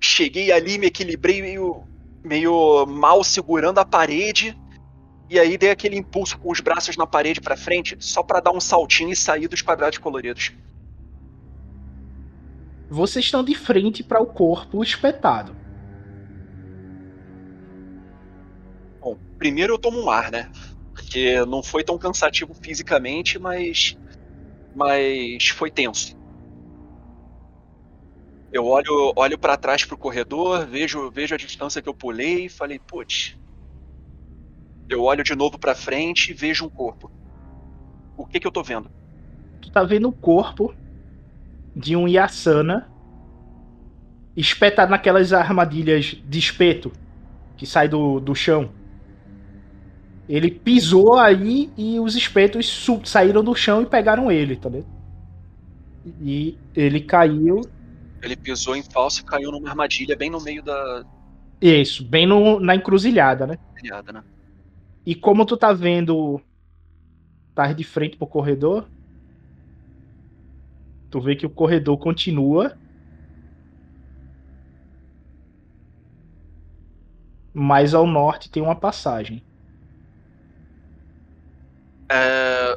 Cheguei ali, me equilibrei meio, meio mal segurando a parede. E aí dei aquele impulso com os braços na parede pra frente, só pra dar um saltinho e sair dos quadrados coloridos. Vocês estão de frente para o corpo espetado. Bom, primeiro eu tomo um ar, né? Porque não foi tão cansativo fisicamente, mas. Mas foi tenso. Eu olho, olho para trás pro corredor, vejo, vejo a distância que eu pulei e falei, putz. Eu olho de novo pra frente e vejo um corpo. O que que eu tô vendo? Tu tá vendo o corpo de um Yasana espetado naquelas armadilhas de espeto que sai do, do chão. Ele pisou aí e os espetos saíram do chão e pegaram ele, tá ligado? E ele caiu. Ele pisou em falso e caiu numa armadilha bem no meio da Isso, bem no, na encruzilhada, né? telhada, né? E como tu tá vendo. Tá de frente pro corredor. Tu vê que o corredor continua. Mas ao norte tem uma passagem. É,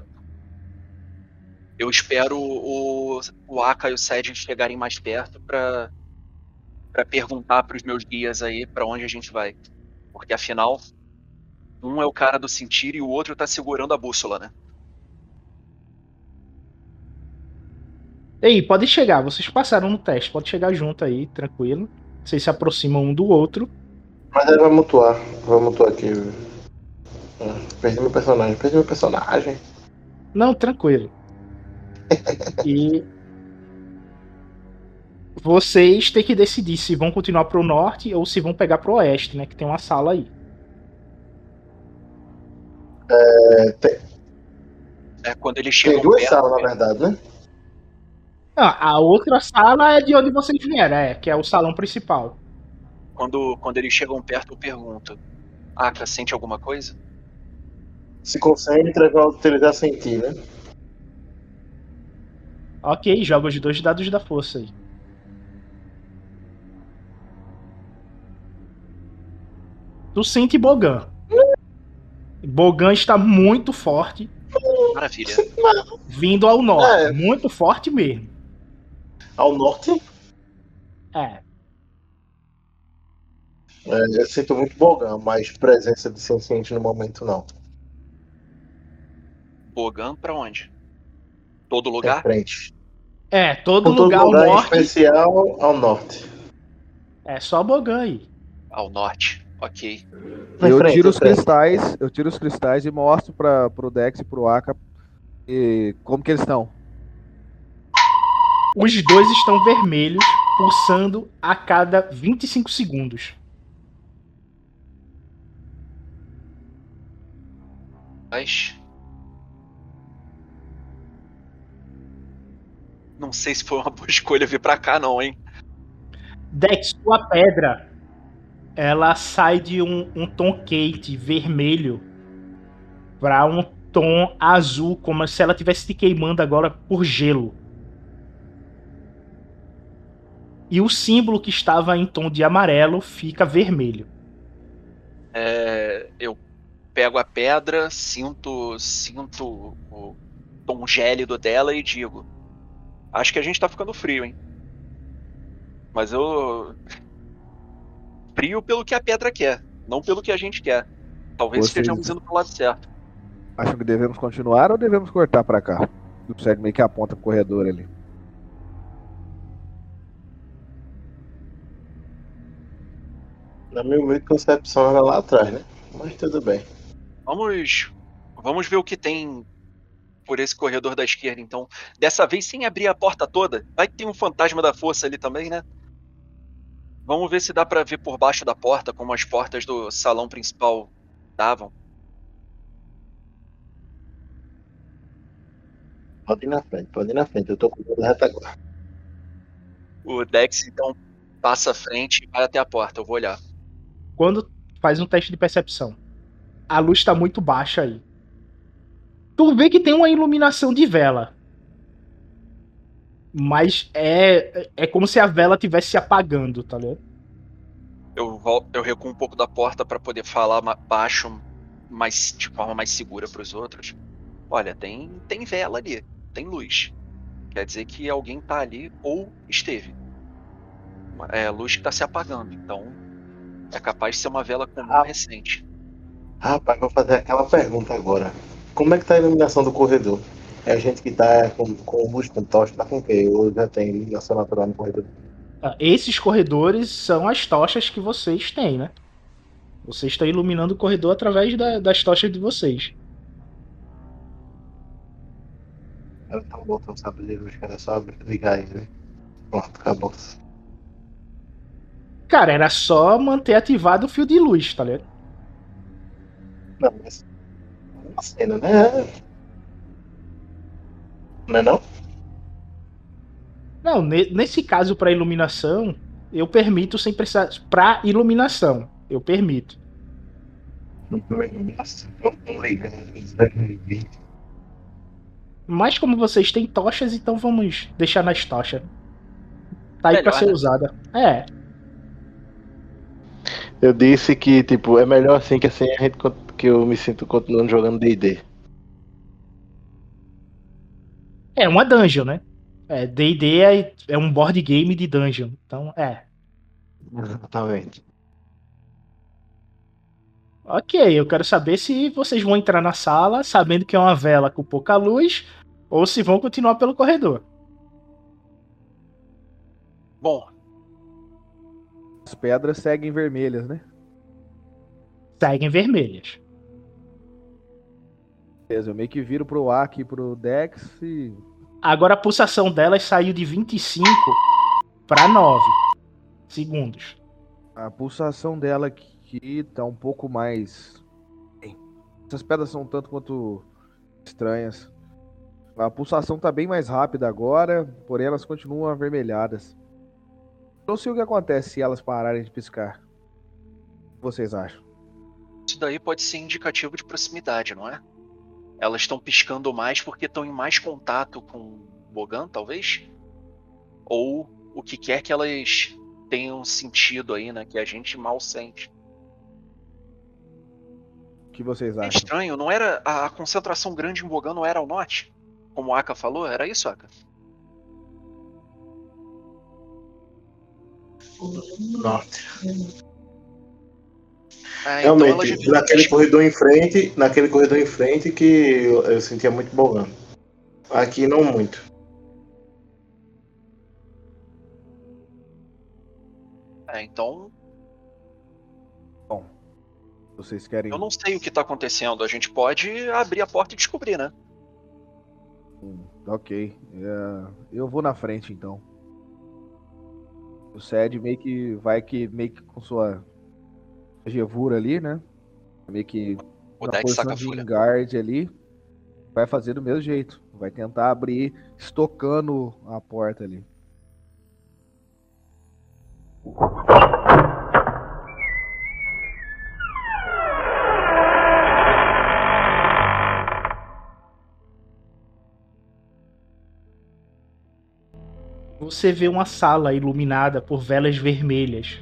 Eu espero o, o Aka e o Sed chegarem mais perto pra, pra perguntar pros meus guias aí pra onde a gente vai. Porque afinal, um é o cara do sentir e o outro tá segurando a bússola, né? Ei, pode chegar, vocês passaram no teste, pode chegar junto aí, tranquilo. Vocês se aproximam um do outro. Mas ele vai mutuar. Vai mutuar aqui. Ah, Perdi meu personagem, perdi meu personagem. Não, tranquilo. E vocês têm que decidir se vão continuar pro norte ou se vão pegar pro oeste, né? Que tem uma sala aí. É, tem, É quando eles tem chegam duas perto. salas, na verdade, né? Ah, a outra sala é de onde vocês vieram, é, que é o salão principal. Quando, quando eles chegam perto, eu pergunto: Aka, sente alguma coisa? Se concentra, vai utilizar sentir, né? Ok, joga os dois dados da força aí. Tu sente Bogan. Bogan está muito forte, Maravilha. vindo ao norte. É. Muito forte mesmo. Ao norte, É. é, eu sinto muito bogão, mas presença de senciente no momento não. Bogan pra onde? Todo Em lugar? frente. É, todo todo lugar ao lugar, em norte. especial ao norte. É só Bogan aí. Ao norte. Ok. Eu frente, tiro os frente. cristais, eu tiro os cristais e mostro para pro Dex e pro Aka e como que eles estão. Os dois estão vermelhos, pulsando a cada 25 segundos. Mas. Não sei se foi uma boa escolha vir pra cá, não, hein? Dex, sua pedra, ela sai de um, um tom quente vermelho para um tom azul, como se ela estivesse te queimando agora por gelo. E o símbolo que estava em tom de amarelo fica vermelho. É, eu pego a pedra, sinto, sinto o tom gélido dela e digo: Acho que a gente tá ficando frio, hein? Mas eu. Frio pelo que a pedra quer, não pelo que a gente quer. Talvez Vocês- estejamos indo pro lado certo. Acham que devemos continuar ou devemos cortar pra cá? O Sed meio que aponta pro corredor ali. Na minha humilde concepção era lá atrás, né? Mas tudo bem. Vamos. Vamos ver o que tem por esse corredor da esquerda, então. Dessa vez sem abrir a porta toda. Vai que tem um fantasma da força ali também, né? Vamos ver se dá pra ver por baixo da porta, como as portas do salão principal davam. Pode ir na frente, pode ir na frente. Eu tô com o retaguarda. O Dex, então, passa à frente e vai até a porta. Eu vou olhar. Quando faz um teste de percepção, a luz tá muito baixa aí. Tu vê que tem uma iluminação de vela. Mas é, é como se a vela tivesse se apagando, tá ligado? Eu, eu recuo um pouco da porta pra poder falar baixo, mais, de forma mais segura pros outros. Olha, tem, tem vela ali, tem luz. Quer dizer que alguém tá ali ou esteve. É a luz que tá se apagando, então é capaz de ser uma vela comum Ah. recente. Rapaz, vou fazer aquela pergunta agora. Como é que tá a iluminação do corredor? É a gente que tá com, com com tocha, tá com o quê? Ou já tem iluminação natural no corredor? Ah, Esses corredores são as tochas que vocês têm, né? Vocês estão iluminando o corredor através da- das tochas de vocês. Ela tá botando sabre de luz, cara, só ligar ele, né? Pronto, acabou. Cara, era só manter ativado o fio de luz, tá ligado? Não, mas. Uma cena, né? Não é não? Não, ne- nesse caso para iluminação, eu permito sem precisar. Pra iluminação, eu permito. 2020. Mas como vocês têm tochas, então vamos deixar nas tochas. Tá aí pra Melhor, ser né? usada. É, Eu disse que, tipo, é melhor assim que assim a gente que eu me sinto continuando jogando D&D. É uma dungeon, né? É, D&D é, é um board game de dungeon. Então, é. Exatamente. Ok, eu quero saber se vocês vão entrar na sala sabendo que é uma vela com pouca luz ou se vão continuar pelo corredor. Bom, As pedras seguem vermelhas, né? Seguem vermelhas. Beleza, eu meio que viro pro Aki e pro Dex e. Agora a pulsação delas saiu de 25 para 9 segundos. A pulsação dela aqui tá um pouco mais. Essas pedras são um tanto quanto estranhas. A pulsação tá bem mais rápida agora, porém elas continuam avermelhadas. Não sei o que acontece se elas pararem de piscar. O que vocês acham? isso daí pode ser indicativo de proximidade, não é? Elas estão piscando mais porque estão em mais contato com o Bogan, talvez? Ou o que quer que elas tenham sentido aí, né? Que a gente mal sente. O que vocês É acham? estranho, não era. A, a concentração grande em Bogan não era ao norte? Como o Aka falou? Era isso, Aka? Norte. É, então Realmente, deviam naquele corredor em frente, naquele corredor em frente que eu, eu sentia muito bolando. Aqui não muito. É, então Vocês querem. eu não sei o que tá acontecendo. A gente pode abrir a porta e descobrir, né? Ok. É, eu vou na frente então. O Sed meio que vai que meio que com sua gevura ali, né? Meio que O posição saca a de folha. guard ali. Vai fazer do mesmo jeito. Vai tentar abrir, estocando a porta ali. Você vê uma sala iluminada por velas vermelhas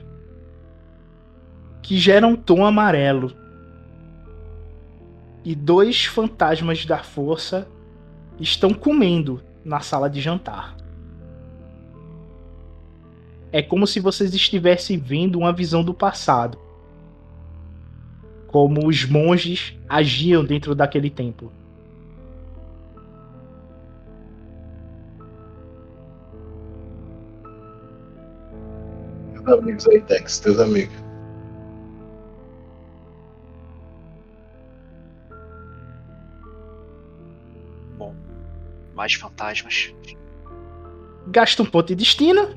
que geram um tom amarelo. E dois fantasmas da força estão comendo na sala de jantar. É como se vocês estivessem vendo uma visão do passado. como os monges agiam dentro daquele templo. Teus amigos aí, Dex, teus amigos. Mais fantasmas. Gasta um ponto de destino.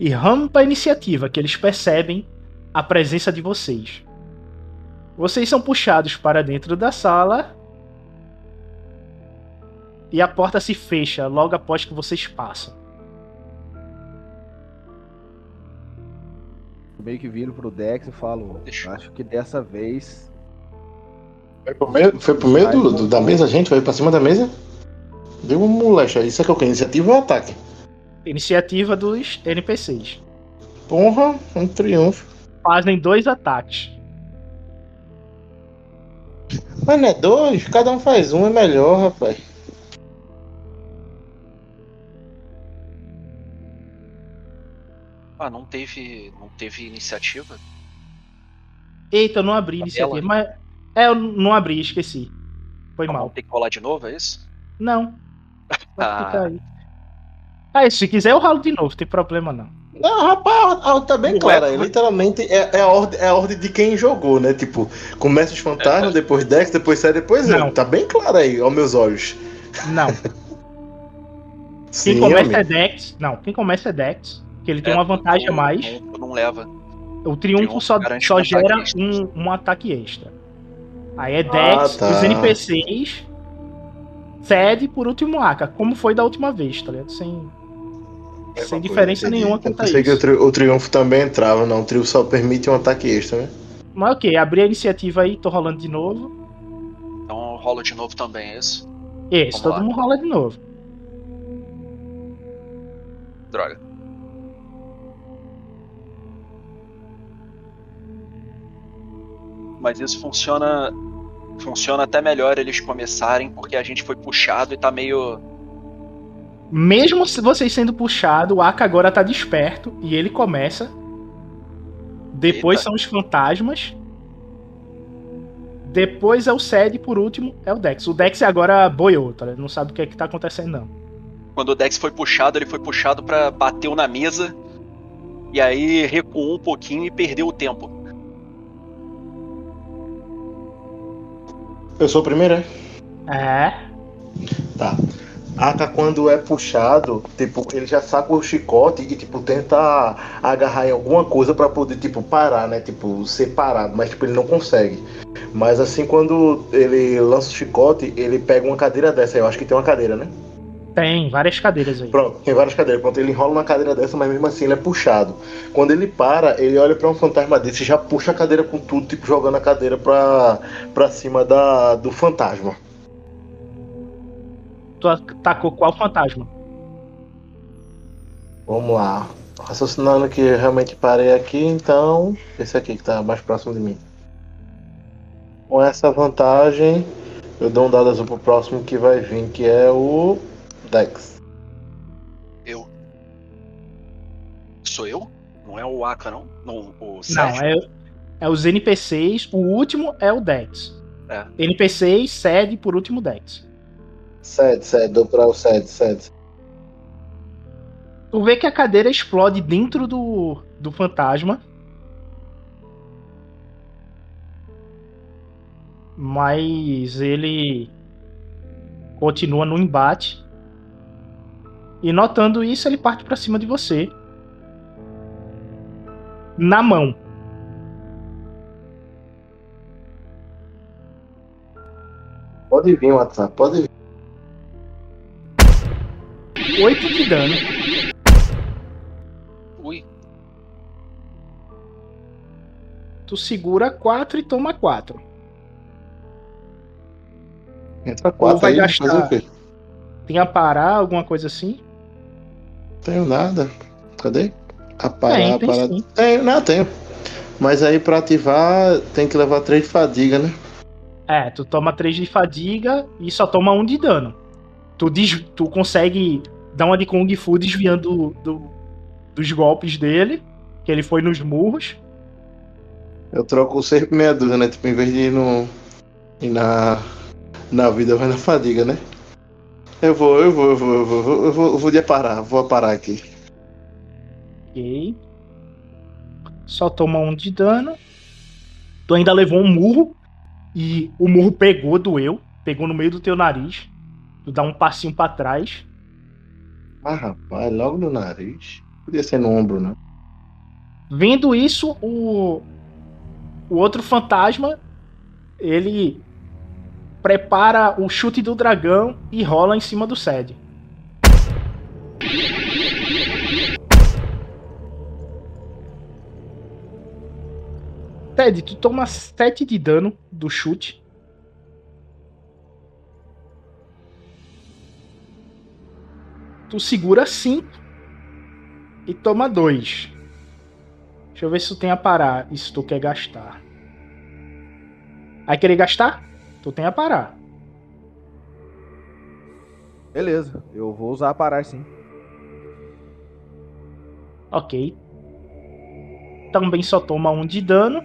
E rampa a iniciativa, que eles percebem a presença de vocês. Vocês são puxados para dentro da sala. E a porta se fecha logo após que vocês passam. Eu meio que viro pro Dex e falo, acho que dessa vez. Foi pro meio, foi pro meio do, do- da mesa, gente? Foi pra cima da mesa? Deu uma molecha. Isso aqui é o que? Iniciativa ou ataque? Iniciativa dos NPCs. Porra, um triunfo. Fazem dois ataques. Mas não é dois? Cada um faz um, é melhor, rapaz. Ah, não teve. não teve iniciativa? Eita, eu não abri a iniciativa. Mas. É, eu não abri, esqueci. Foi Então, mal. Tem que rolar de novo, é isso? Não. Ah. aí. Ah, se quiser eu ralo de novo, tem problema não. Não, rapaz, a- tá bem aí. como- Literalmente é, é a ordem, é a ordem de quem jogou, né? Tipo, começa os fantasmas, depois Dex, depois sai, depois Não. eu. Tá bem claro aí, aos meus olhos. Não. Sim, Quem começa amigo. é Dex. Não, quem começa é Dex. Que ele tem É, uma vantagem a mais. Não, não leva. O triunfo Triunfo só, só um ataque gera extra. um, um ataque extra. Aí é Dex, tá. os NPCs. Cede por último Aka, como foi da última vez, tá ligado? Sem, É sem diferença coisa, nenhuma quanto Eu a pensei que o, isso. tri- o triunfo também entrava, não. O triunfo só permite um ataque extra, né? Mas ok, abri a iniciativa aí, tô rolando de novo. Então rola de novo também, é isso? Esse, Vamos todo lá. mundo rola de novo. Droga. Mas isso funciona. Funciona até melhor eles começarem, porque a gente foi puxado e tá meio. Mesmo se vocês sendo puxado, o Aka agora tá desperto e ele começa. Depois Eita. são os fantasmas. Depois é o Sed, por último é o Dex. O Dex agora boiou, tá? ligado? Não sabe o que é que tá acontecendo, não. Quando o Dex foi puxado, ele foi puxado pra bateu na mesa. E aí recuou um pouquinho e perdeu o tempo. Eu sou o primeiro, é? É. Tá. Aka, quando é puxado, tipo, ele já saca o chicote e, tipo, tenta agarrar em alguma coisa pra poder, tipo, parar, né? Tipo, ser parado, mas, tipo, ele não consegue. Mas, assim, quando ele lança o chicote, ele pega uma cadeira dessa. Eu acho que tem uma cadeira, né? Tem várias cadeiras aí. Pronto, tem várias cadeiras. Pronto, ele enrola uma cadeira dessa, mas mesmo assim ele é puxado. Quando ele para, ele olha pra um fantasma desse e já puxa a cadeira com tudo, tipo, jogando a cadeira pra, pra cima da, do fantasma. Tu atacou qual fantasma? Vamos lá. Raciocinando que eu realmente parei aqui, então. Esse aqui que tá mais próximo de mim. Com essa vantagem, eu dou um dado azul pro próximo que vai vir, que é o Dex. Eu. Sou eu? Não é o Aka, não? Não, o Não, Sérgio? é, é os NPCs. O último é o Dex. É. NPCs, Sed, por último Dex. Sede, sede, dou pra o sede, sede. Tu vê que a cadeira explode dentro do, do fantasma. Mas ele continua no embate. E notando isso, ele parte pra cima de você. Na mão. Pode vir, WhatsApp, pode vir. 8 de dano. Ui, Tu segura 4 e toma 4. Entra Ou quatro vai aí, gastar- fazer o quê? Tem a parar, alguma coisa assim? Tenho nada. Cadê? A parar, Tem, a tem parar. sim. Tenho, não, tenho. Mas aí pra ativar tem que levar três de fadiga, né? É, tu toma 3 de fadiga e só toma 1 de dano. Tu, des- tu consegue dar uma de Kung Fu desviando do- dos golpes dele, que ele foi nos murros. Eu troco sempre meia dúzia, né? Tipo, em vez de ir, no, ir na, na vida, vai na fadiga, né? Eu vou, eu vou, eu vou, eu vou, eu vou, eu vou, eu vou parar, vou parar aqui. Ok. Só toma um de dano. Tu ainda levou um murro. E o murro pegou, doeu. Pegou no meio do teu nariz. Tu dá um passinho pra trás. Ah, rapaz, logo no nariz. Podia ser no ombro, né? Vendo isso, o, o outro fantasma ele prepara o chute do dragão e rola em cima do Sed. Ted, tu toma 7 de dano do chute. Tu segura 5 e toma 2. Deixa eu ver se tu tem a parar se tu quer gastar. Vai querer gastar? Tu tem a parar. Beleza, eu vou usar a parar sim. Ok. Também só toma um de dano.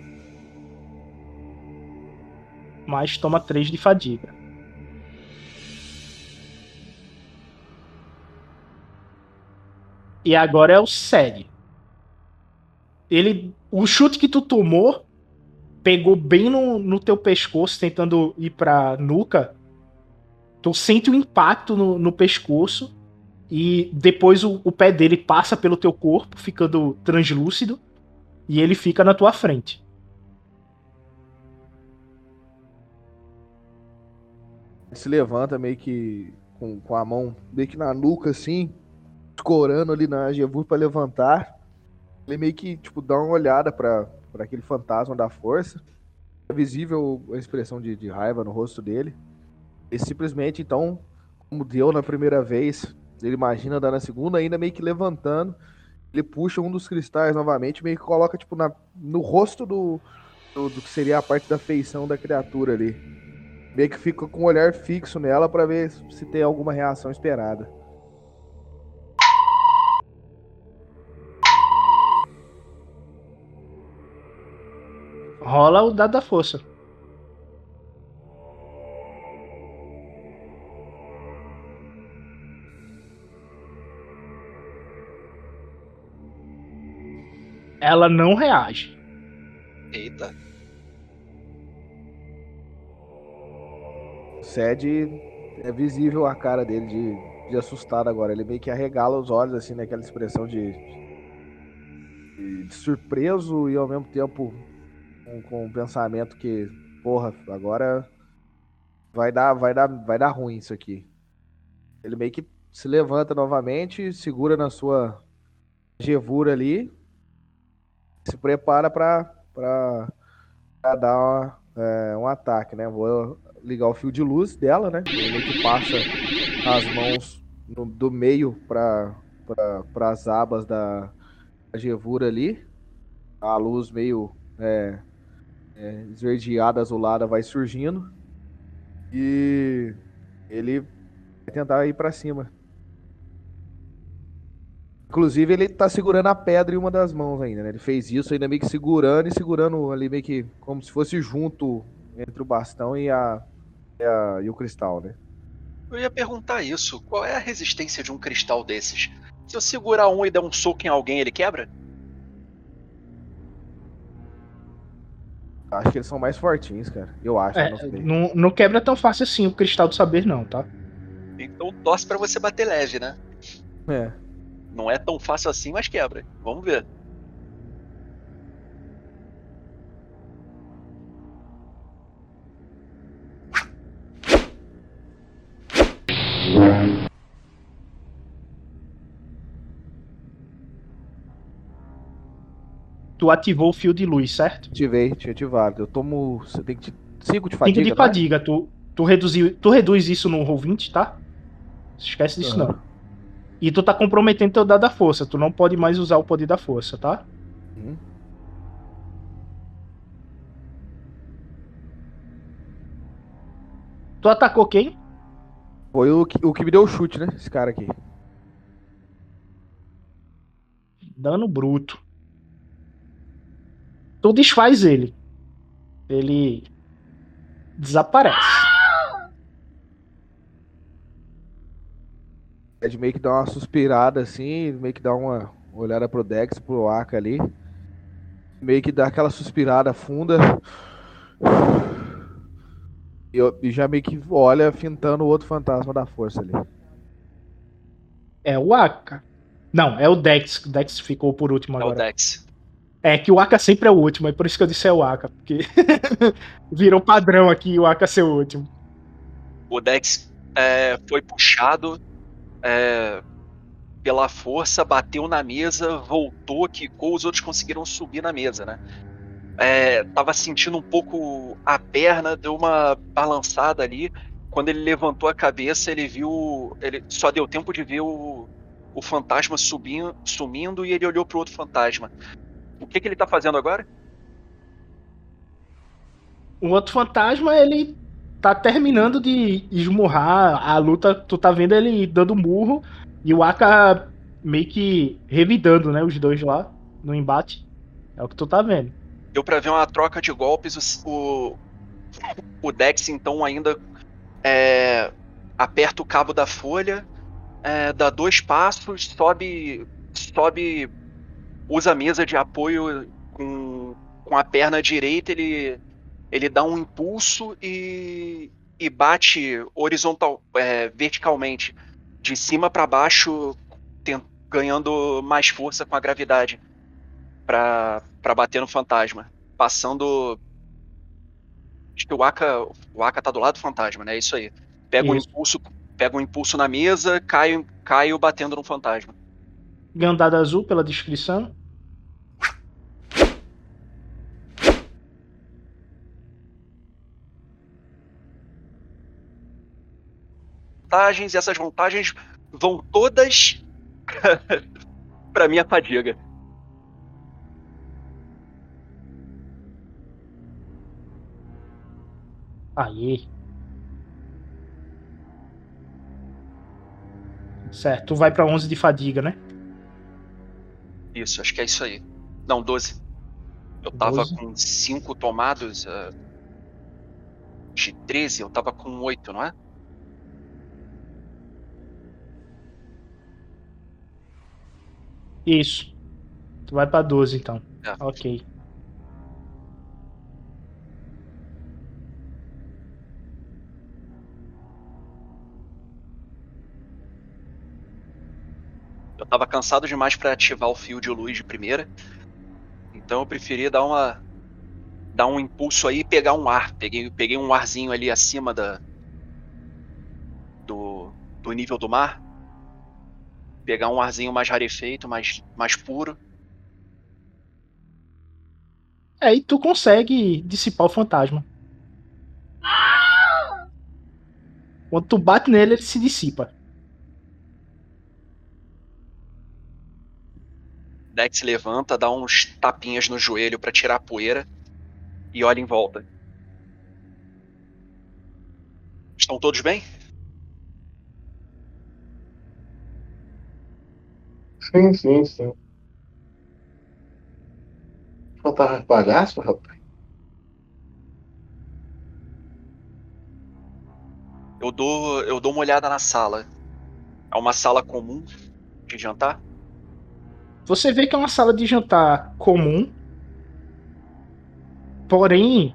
Mas toma 3 de fadiga. E agora é o Seg. Ele. O chute que tu tomou pegou bem no, no teu pescoço, tentando ir pra nuca. Tu sente o impacto no, no pescoço. E depois o, o pé dele passa pelo teu corpo, ficando translúcido. E ele fica na tua frente. se levanta meio que com, com a mão meio que na nuca, assim, escorando ali na Jevur para levantar. Ele meio que, tipo, dá uma olhada para aquele fantasma da força. É visível a expressão de, de raiva no rosto dele. E simplesmente, então, como deu na primeira vez, ele imagina dar na segunda, ainda meio que levantando. Ele puxa um dos cristais novamente, meio que coloca, tipo, na, no rosto do, do, do que seria a parte da feição da criatura ali meio que fica com o um olhar fixo nela para ver se tem alguma reação esperada. Rola o dado da força. Ela não reage. Eita. Sed é visível a cara dele de, de assustado agora. Ele meio que arregala os olhos, assim, naquela expressão de, de, de surpreso e ao mesmo tempo com, com um pensamento que, porra, agora vai dar, vai dar, vai dar ruim isso aqui. Ele meio que se levanta novamente, segura na sua gevura ali, se prepara para dar uma, é, um ataque, né? Vou ligar o fio de luz dela, né? Ele que passa as mãos no, do meio para pra, as abas da, da gevura ali. A luz meio é, é, esverdeada, azulada vai surgindo. E ele vai tentar ir para cima. Inclusive, ele tá segurando a pedra em uma das mãos ainda, né? Ele fez isso ainda meio que segurando e segurando ali meio que como se fosse junto entre o bastão e a, e, a, e o cristal, né? Eu ia perguntar isso. Qual é a resistência de um cristal desses? Se eu segurar um e der um soco em alguém, ele quebra? Acho que eles são mais fortinhos, cara. Eu acho. É, não, não, quebra tão fácil assim o cristal do saber, não, tá? Então torce para você bater leve, né? É. Não é tão fácil assim, mas quebra. Vamos ver. Tu ativou o fio de luz, certo? Ativei, tinha ativado. Eu tomo. Você tem que. 5 de fadiga. 5 de fadiga. Tu, tu, reduziu, tu reduz isso no roll 20, tá? Esquece disso uhum. não. E tu tá comprometendo teu dado da força. Tu não pode mais usar o poder da força, tá? Uhum. Tu atacou quem? Foi o que, o que me deu o chute, né? Esse cara aqui. Dano bruto. Tu desfaz ele. Ele desaparece. Ed meio que dá uma suspirada assim, meio que dá uma olhada pro Dex, pro Aka ali. Meio que dá aquela suspirada funda. E, eu- e já meio que olha fintando o outro fantasma da força ali. É o Aka. Não, é o Dex. O Dex ficou por último É o agora. Dex. É que o Aka sempre é o último, é por isso que eu disse é o Aka, porque virou padrão aqui o Aka ser o último. O Dex é, foi puxado é, pela força, bateu na mesa, voltou, quicou, os outros conseguiram subir na mesa, né? É, tava sentindo um pouco a perna, deu uma balançada ali. Quando ele levantou a cabeça, ele viu. Ele só deu tempo de ver o, o fantasma subindo, sumindo e ele olhou pro outro fantasma. O que, que ele tá fazendo agora? O outro fantasma, ele tá terminando de esmurrar a luta, tu tá vendo ele dando murro e o Aka meio que revidando, né, os dois lá no embate. É o que tu tá vendo. Deu pra ver uma troca de golpes. O, o, Dex, então, ainda é, aperta o cabo da folha, é, dá dois passos, sobe, sobe, usa a mesa de apoio com, com a perna direita, ele, ele dá um impulso e, e bate horizontal, é, verticalmente, de cima para baixo, ganhando mais força com a gravidade pra bater no fantasma. Passando. Acho que o Aka, o Aka tá do lado do fantasma, né? É isso aí. Pega um Isso. impulso, pega um impulso na mesa, cai, cai batendo no fantasma. Gandada azul pela descrição. Vantagens, e essas vantagens vão todas pra minha fadiga. Aí. Certo, tu vai pra 11 de fadiga, né? Isso, acho que é isso aí. Não, 12. Eu tava 12? com 5 tomados. eh, de 13, eu tava com 8, não é? Isso. Tu vai pra 12 então. É. Ok. Tava cansado demais pra ativar o fio de luz de primeira. Então eu preferi dar uma dar um impulso aí e pegar um ar. Peguei, peguei um arzinho ali acima da do, do nível do mar. Pegar um arzinho mais rarefeito, mais, mais puro. É, e tu consegue dissipar o fantasma. Quando tu bate nele, ele se dissipa. Dex levanta, dá uns tapinhas no joelho pra tirar a poeira e olha em volta. Estão todos bem? Sim, sim, sim. Faltava bagaço, rapaz. Eu dou, eu dou uma olhada na sala. É uma sala comum de jantar? Você vê que é uma sala de jantar comum. Porém,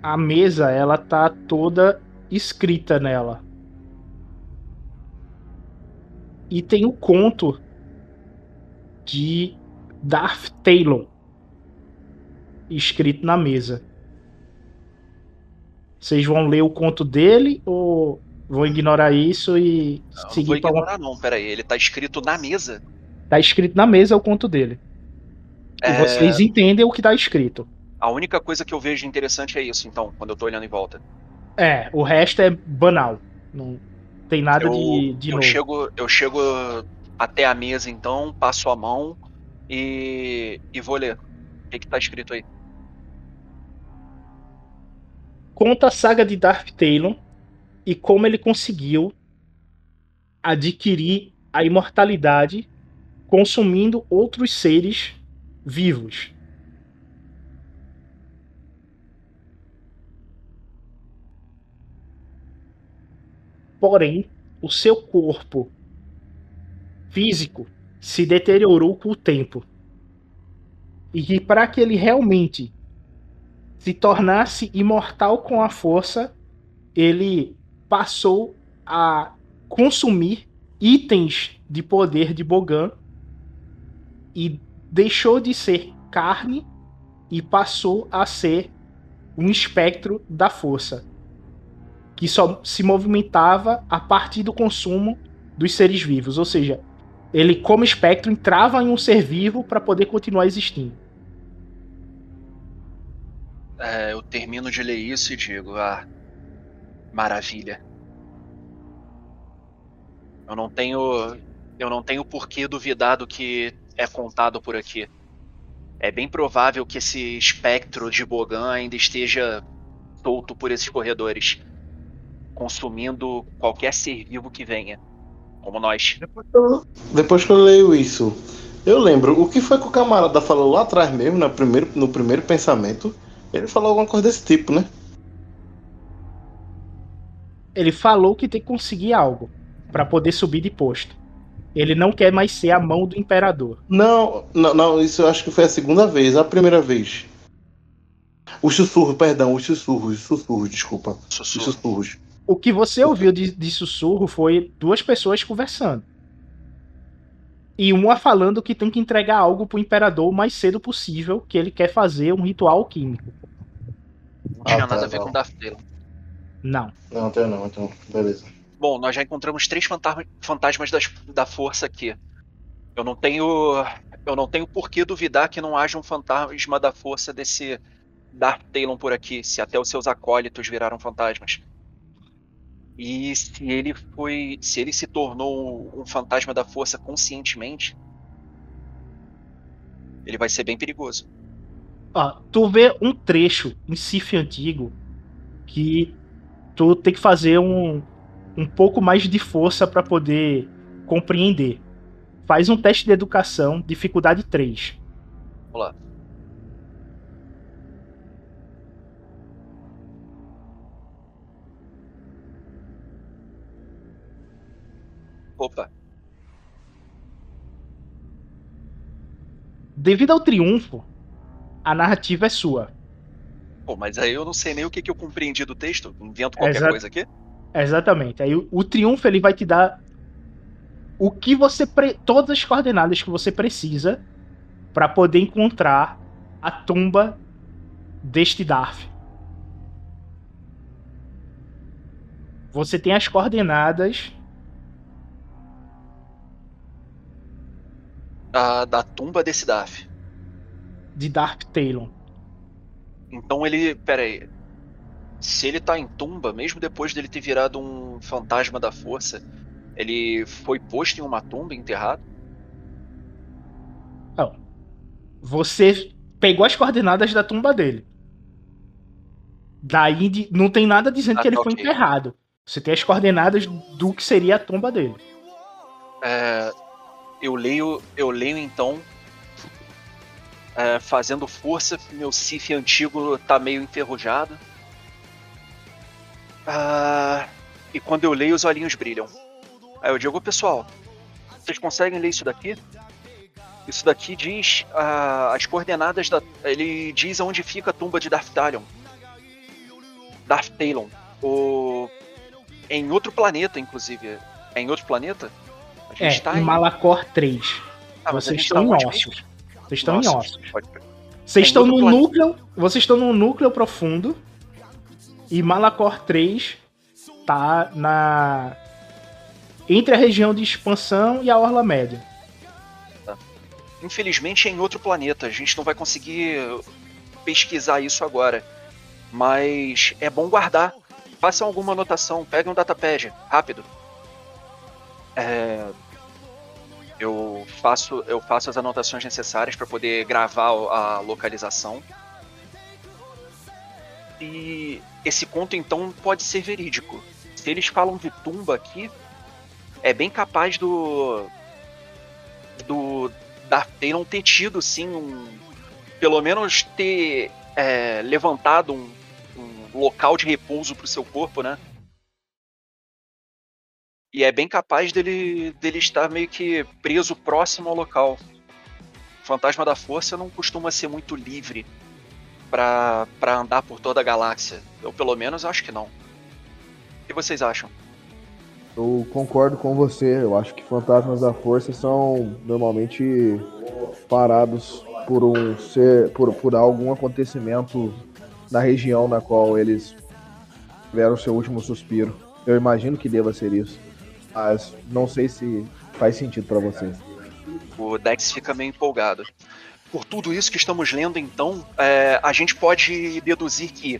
a mesa ela tá toda escrita nela. E tem o conto de Darth Talon escrito na mesa. Vocês vão ler o conto dele ou vão ignorar isso e não vou seguir para uma... ignorar não, peraí. Ele tá escrito na mesa. Tá escrito na mesa o conto dele. E É, vocês entendem o que tá escrito. A única coisa que eu vejo interessante é isso, então, quando eu tô olhando em volta. É, o resto é banal. Não tem nada Eu, de, de eu novo. chego, eu chego até a mesa, então, passo a mão e, e vou ler. O que, que tá escrito aí? Conta a saga de Darth Talon e como ele conseguiu adquirir a imortalidade consumindo outros seres vivos. Porém, o seu corpo físico se deteriorou com o tempo. E que para que ele realmente se tornasse imortal com a força, ele passou a consumir itens de poder de Bogan e deixou de ser carne e passou a ser um espectro da força que só se movimentava a partir do consumo dos seres vivos, ou seja, ele como espectro entrava em um ser vivo para poder continuar existindo. É, eu termino de ler isso e digo, ah, maravilha. Eu não tenho, eu não tenho por que duvidar do que é contado por aqui. É bem provável que esse espectro de Bogan ainda esteja solto por esses corredores, consumindo qualquer ser vivo que venha, como nós. Depois que, eu, depois que eu leio isso, eu lembro o que foi que o camarada falou lá atrás mesmo, no primeiro, no primeiro pensamento. Ele falou alguma coisa desse tipo, né? Ele falou que tem que conseguir algo para poder subir de posto. Ele não quer mais ser a mão do imperador. Não, não, não, isso eu acho que foi a segunda vez, a primeira vez. O sussurro, perdão, os sussurros, os sussurros, desculpa. Sussurro. Os sussurros. O que você ouviu de, de sussurro foi duas pessoas conversando. E uma falando que tem que entregar algo pro imperador o mais cedo possível, que ele quer fazer um ritual químico. Não tinha Ah, tá, nada a ver não. com Darth Vader. Não. Não, tem não, então, beleza. Bom, nós já encontramos três fantasma- fantasmas das- da força aqui. Eu não tenho. Eu não tenho por que duvidar que não haja um fantasma da força desse Darth Talon por aqui, se até os seus acólitos viraram fantasmas. E se ele foi. Se ele se tornou um fantasma da força conscientemente, ele vai ser bem perigoso. Ó, tu vê um trecho em Sif antigo que tu tem que fazer um, um pouco mais de força para poder compreender. Faz um teste de educação, dificuldade 3. Vamos lá. Opa, Devido ao triunfo, a narrativa é sua. pô, mas aí eu não sei nem o que, que eu compreendi do texto. Invento qualquer Exato. coisa aqui. Exatamente. Aí o, o triunfo ele vai te dar o que você pre- todas as coordenadas que você precisa para poder encontrar a tumba deste Darth. Você tem as coordenadas Da, da tumba desse Daf. de Darth Talon. Então ele. Pera aí. Se ele tá em tumba, mesmo depois dele ter virado um fantasma da força, ele foi posto em uma tumba, enterrado? Você pegou as coordenadas da tumba dele. Daí não tem nada dizendo Ah, que ele tá, foi enterrado. Você tem as coordenadas do que seria a tumba dele. É, eu leio, eu leio então, é, fazendo força, meu Sif antigo tá meio enferrujado. Ah, e quando eu leio, os olhinhos brilham. Aí eu digo, pessoal, vocês conseguem ler isso daqui? Isso daqui diz ah, as coordenadas da. Ele diz onde fica a tumba de Darth Talion. Darth Talon. O, em outro planeta, inclusive. É em outro planeta? A É, tá em Malacor 3. Ah, a Vocês gente estão tá em ossos. Vocês estão em Nossa, ossos. pode. Vocês Em estão no planeta. núcleo. Vocês estão no núcleo profundo. E Malacor 3 tá na. Entre a região de expansão e a Orla Média. Infelizmente é em outro planeta. A gente não vai conseguir pesquisar isso agora. Mas é bom guardar. Façam alguma anotação. Peguem um datapad. Rápido. É, Eu faço, eu faço as anotações necessárias para poder gravar a localização. E esse conto então pode ser verídico. Se eles falam de tumba aqui, é bem capaz do do Darth Talon ter tido sim um pelo menos ter é, levantado um, um local de repouso para o seu corpo, né? E é bem capaz dele, dele estar meio que preso próximo ao local. O fantasma da força não costuma ser muito livre para andar por toda a galáxia. Eu, pelo menos, acho que não. O que vocês acham? Eu concordo com você. Eu acho que fantasmas da força são normalmente parados por um ser, por, por algum acontecimento na região na qual eles tiveram seu último suspiro. Eu imagino que deva ser isso, mas não sei se faz sentido para você. O Dex fica meio empolgado. Por tudo isso que estamos lendo, então, é, a gente pode deduzir que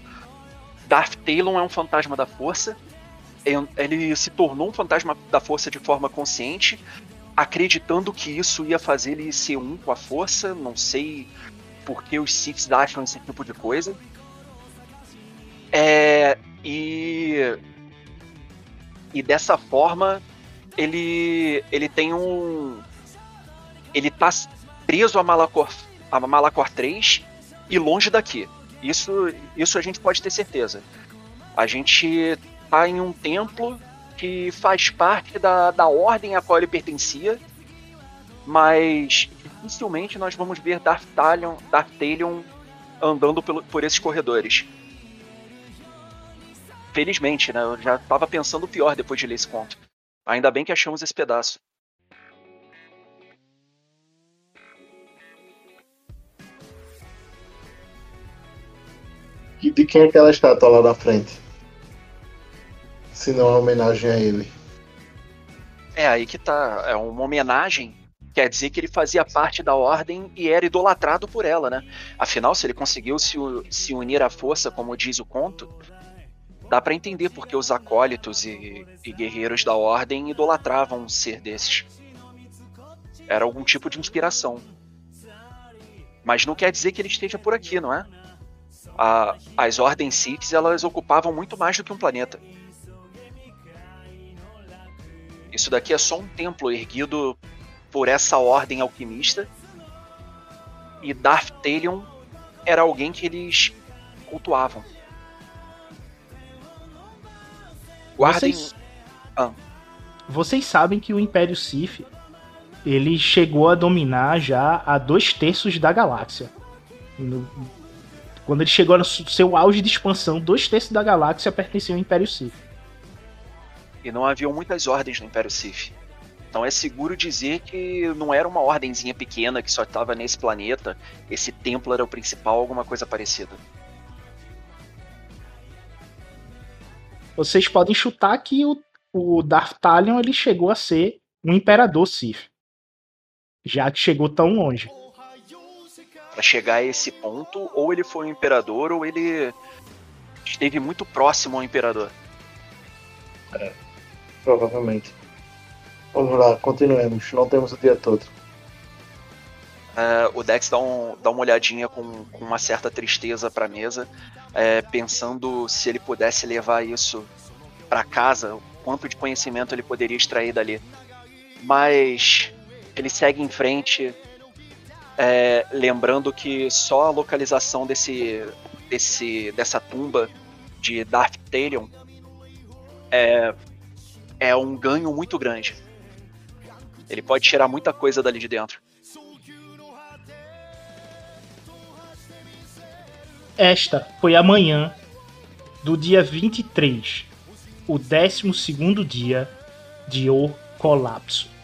Darth Talon é um fantasma da força. Ele se tornou um fantasma da força de forma consciente acreditando que isso ia fazer ele ser um com a força. Não sei por que os Siths acham esse tipo de coisa. É, e e dessa forma ele ele tem um ele tá preso a Malacor a Malacor 3 e longe daqui. Isso isso a gente pode ter certeza. A gente tá em um templo que faz parte da, da ordem a qual ele pertencia, mas dificilmente nós vamos ver Darth Talion, Darth Talion andando pelo, por esses corredores. Felizmente, né? Eu já estava pensando pior depois de ler esse conto. Ainda bem que achamos esse pedaço. De quem é aquela estátua lá na frente? se não é homenagem a ele. É aí que tá. É uma homenagem. Quer dizer que ele fazia parte da ordem e era idolatrado por ela, né? Afinal, se ele conseguiu se, se unir à força, como diz o conto, dá para entender porque os acólitos e, e guerreiros da ordem idolatravam um ser desses. Era algum tipo de inspiração. Mas não quer dizer que ele esteja por aqui, não é? A, as ordens Siths elas ocupavam muito mais do que um planeta. Isso daqui é só um templo erguido por essa ordem alquimista. E Darth Talion era alguém que eles cultuavam. Guardem. Vocês, ah. Vocês sabem que o Império Sith ele chegou a dominar já a dois terços da galáxia. No, quando ele chegou no seu auge de expansão, dois terços da galáxia pertenciam ao Império Sith e não haviam muitas ordens no Império Sith. Então é seguro dizer que não era uma ordenzinha pequena que só estava nesse planeta, esse templo era o principal, alguma coisa parecida. Vocês podem chutar que o, o Darth Talion ele chegou a ser um imperador Sith. Já que chegou tão longe. Para chegar a esse ponto, ou ele foi um imperador, ou ele esteve muito próximo ao imperador. É. Provavelmente. Vamos lá, continuemos. Não temos o dia todo. Uh, o Dex dá, um, dá uma olhadinha com, com uma certa tristeza para a mesa, é, pensando se ele pudesse levar isso para casa, o quanto de conhecimento ele poderia extrair dali. Mas ele segue em frente, é, lembrando que só a localização desse, desse, dessa tumba de Darth é, é um ganho muito grande. Ele pode tirar muita coisa dali de dentro. Esta foi a manhã do dia 23, o 12 dia de O Colapso.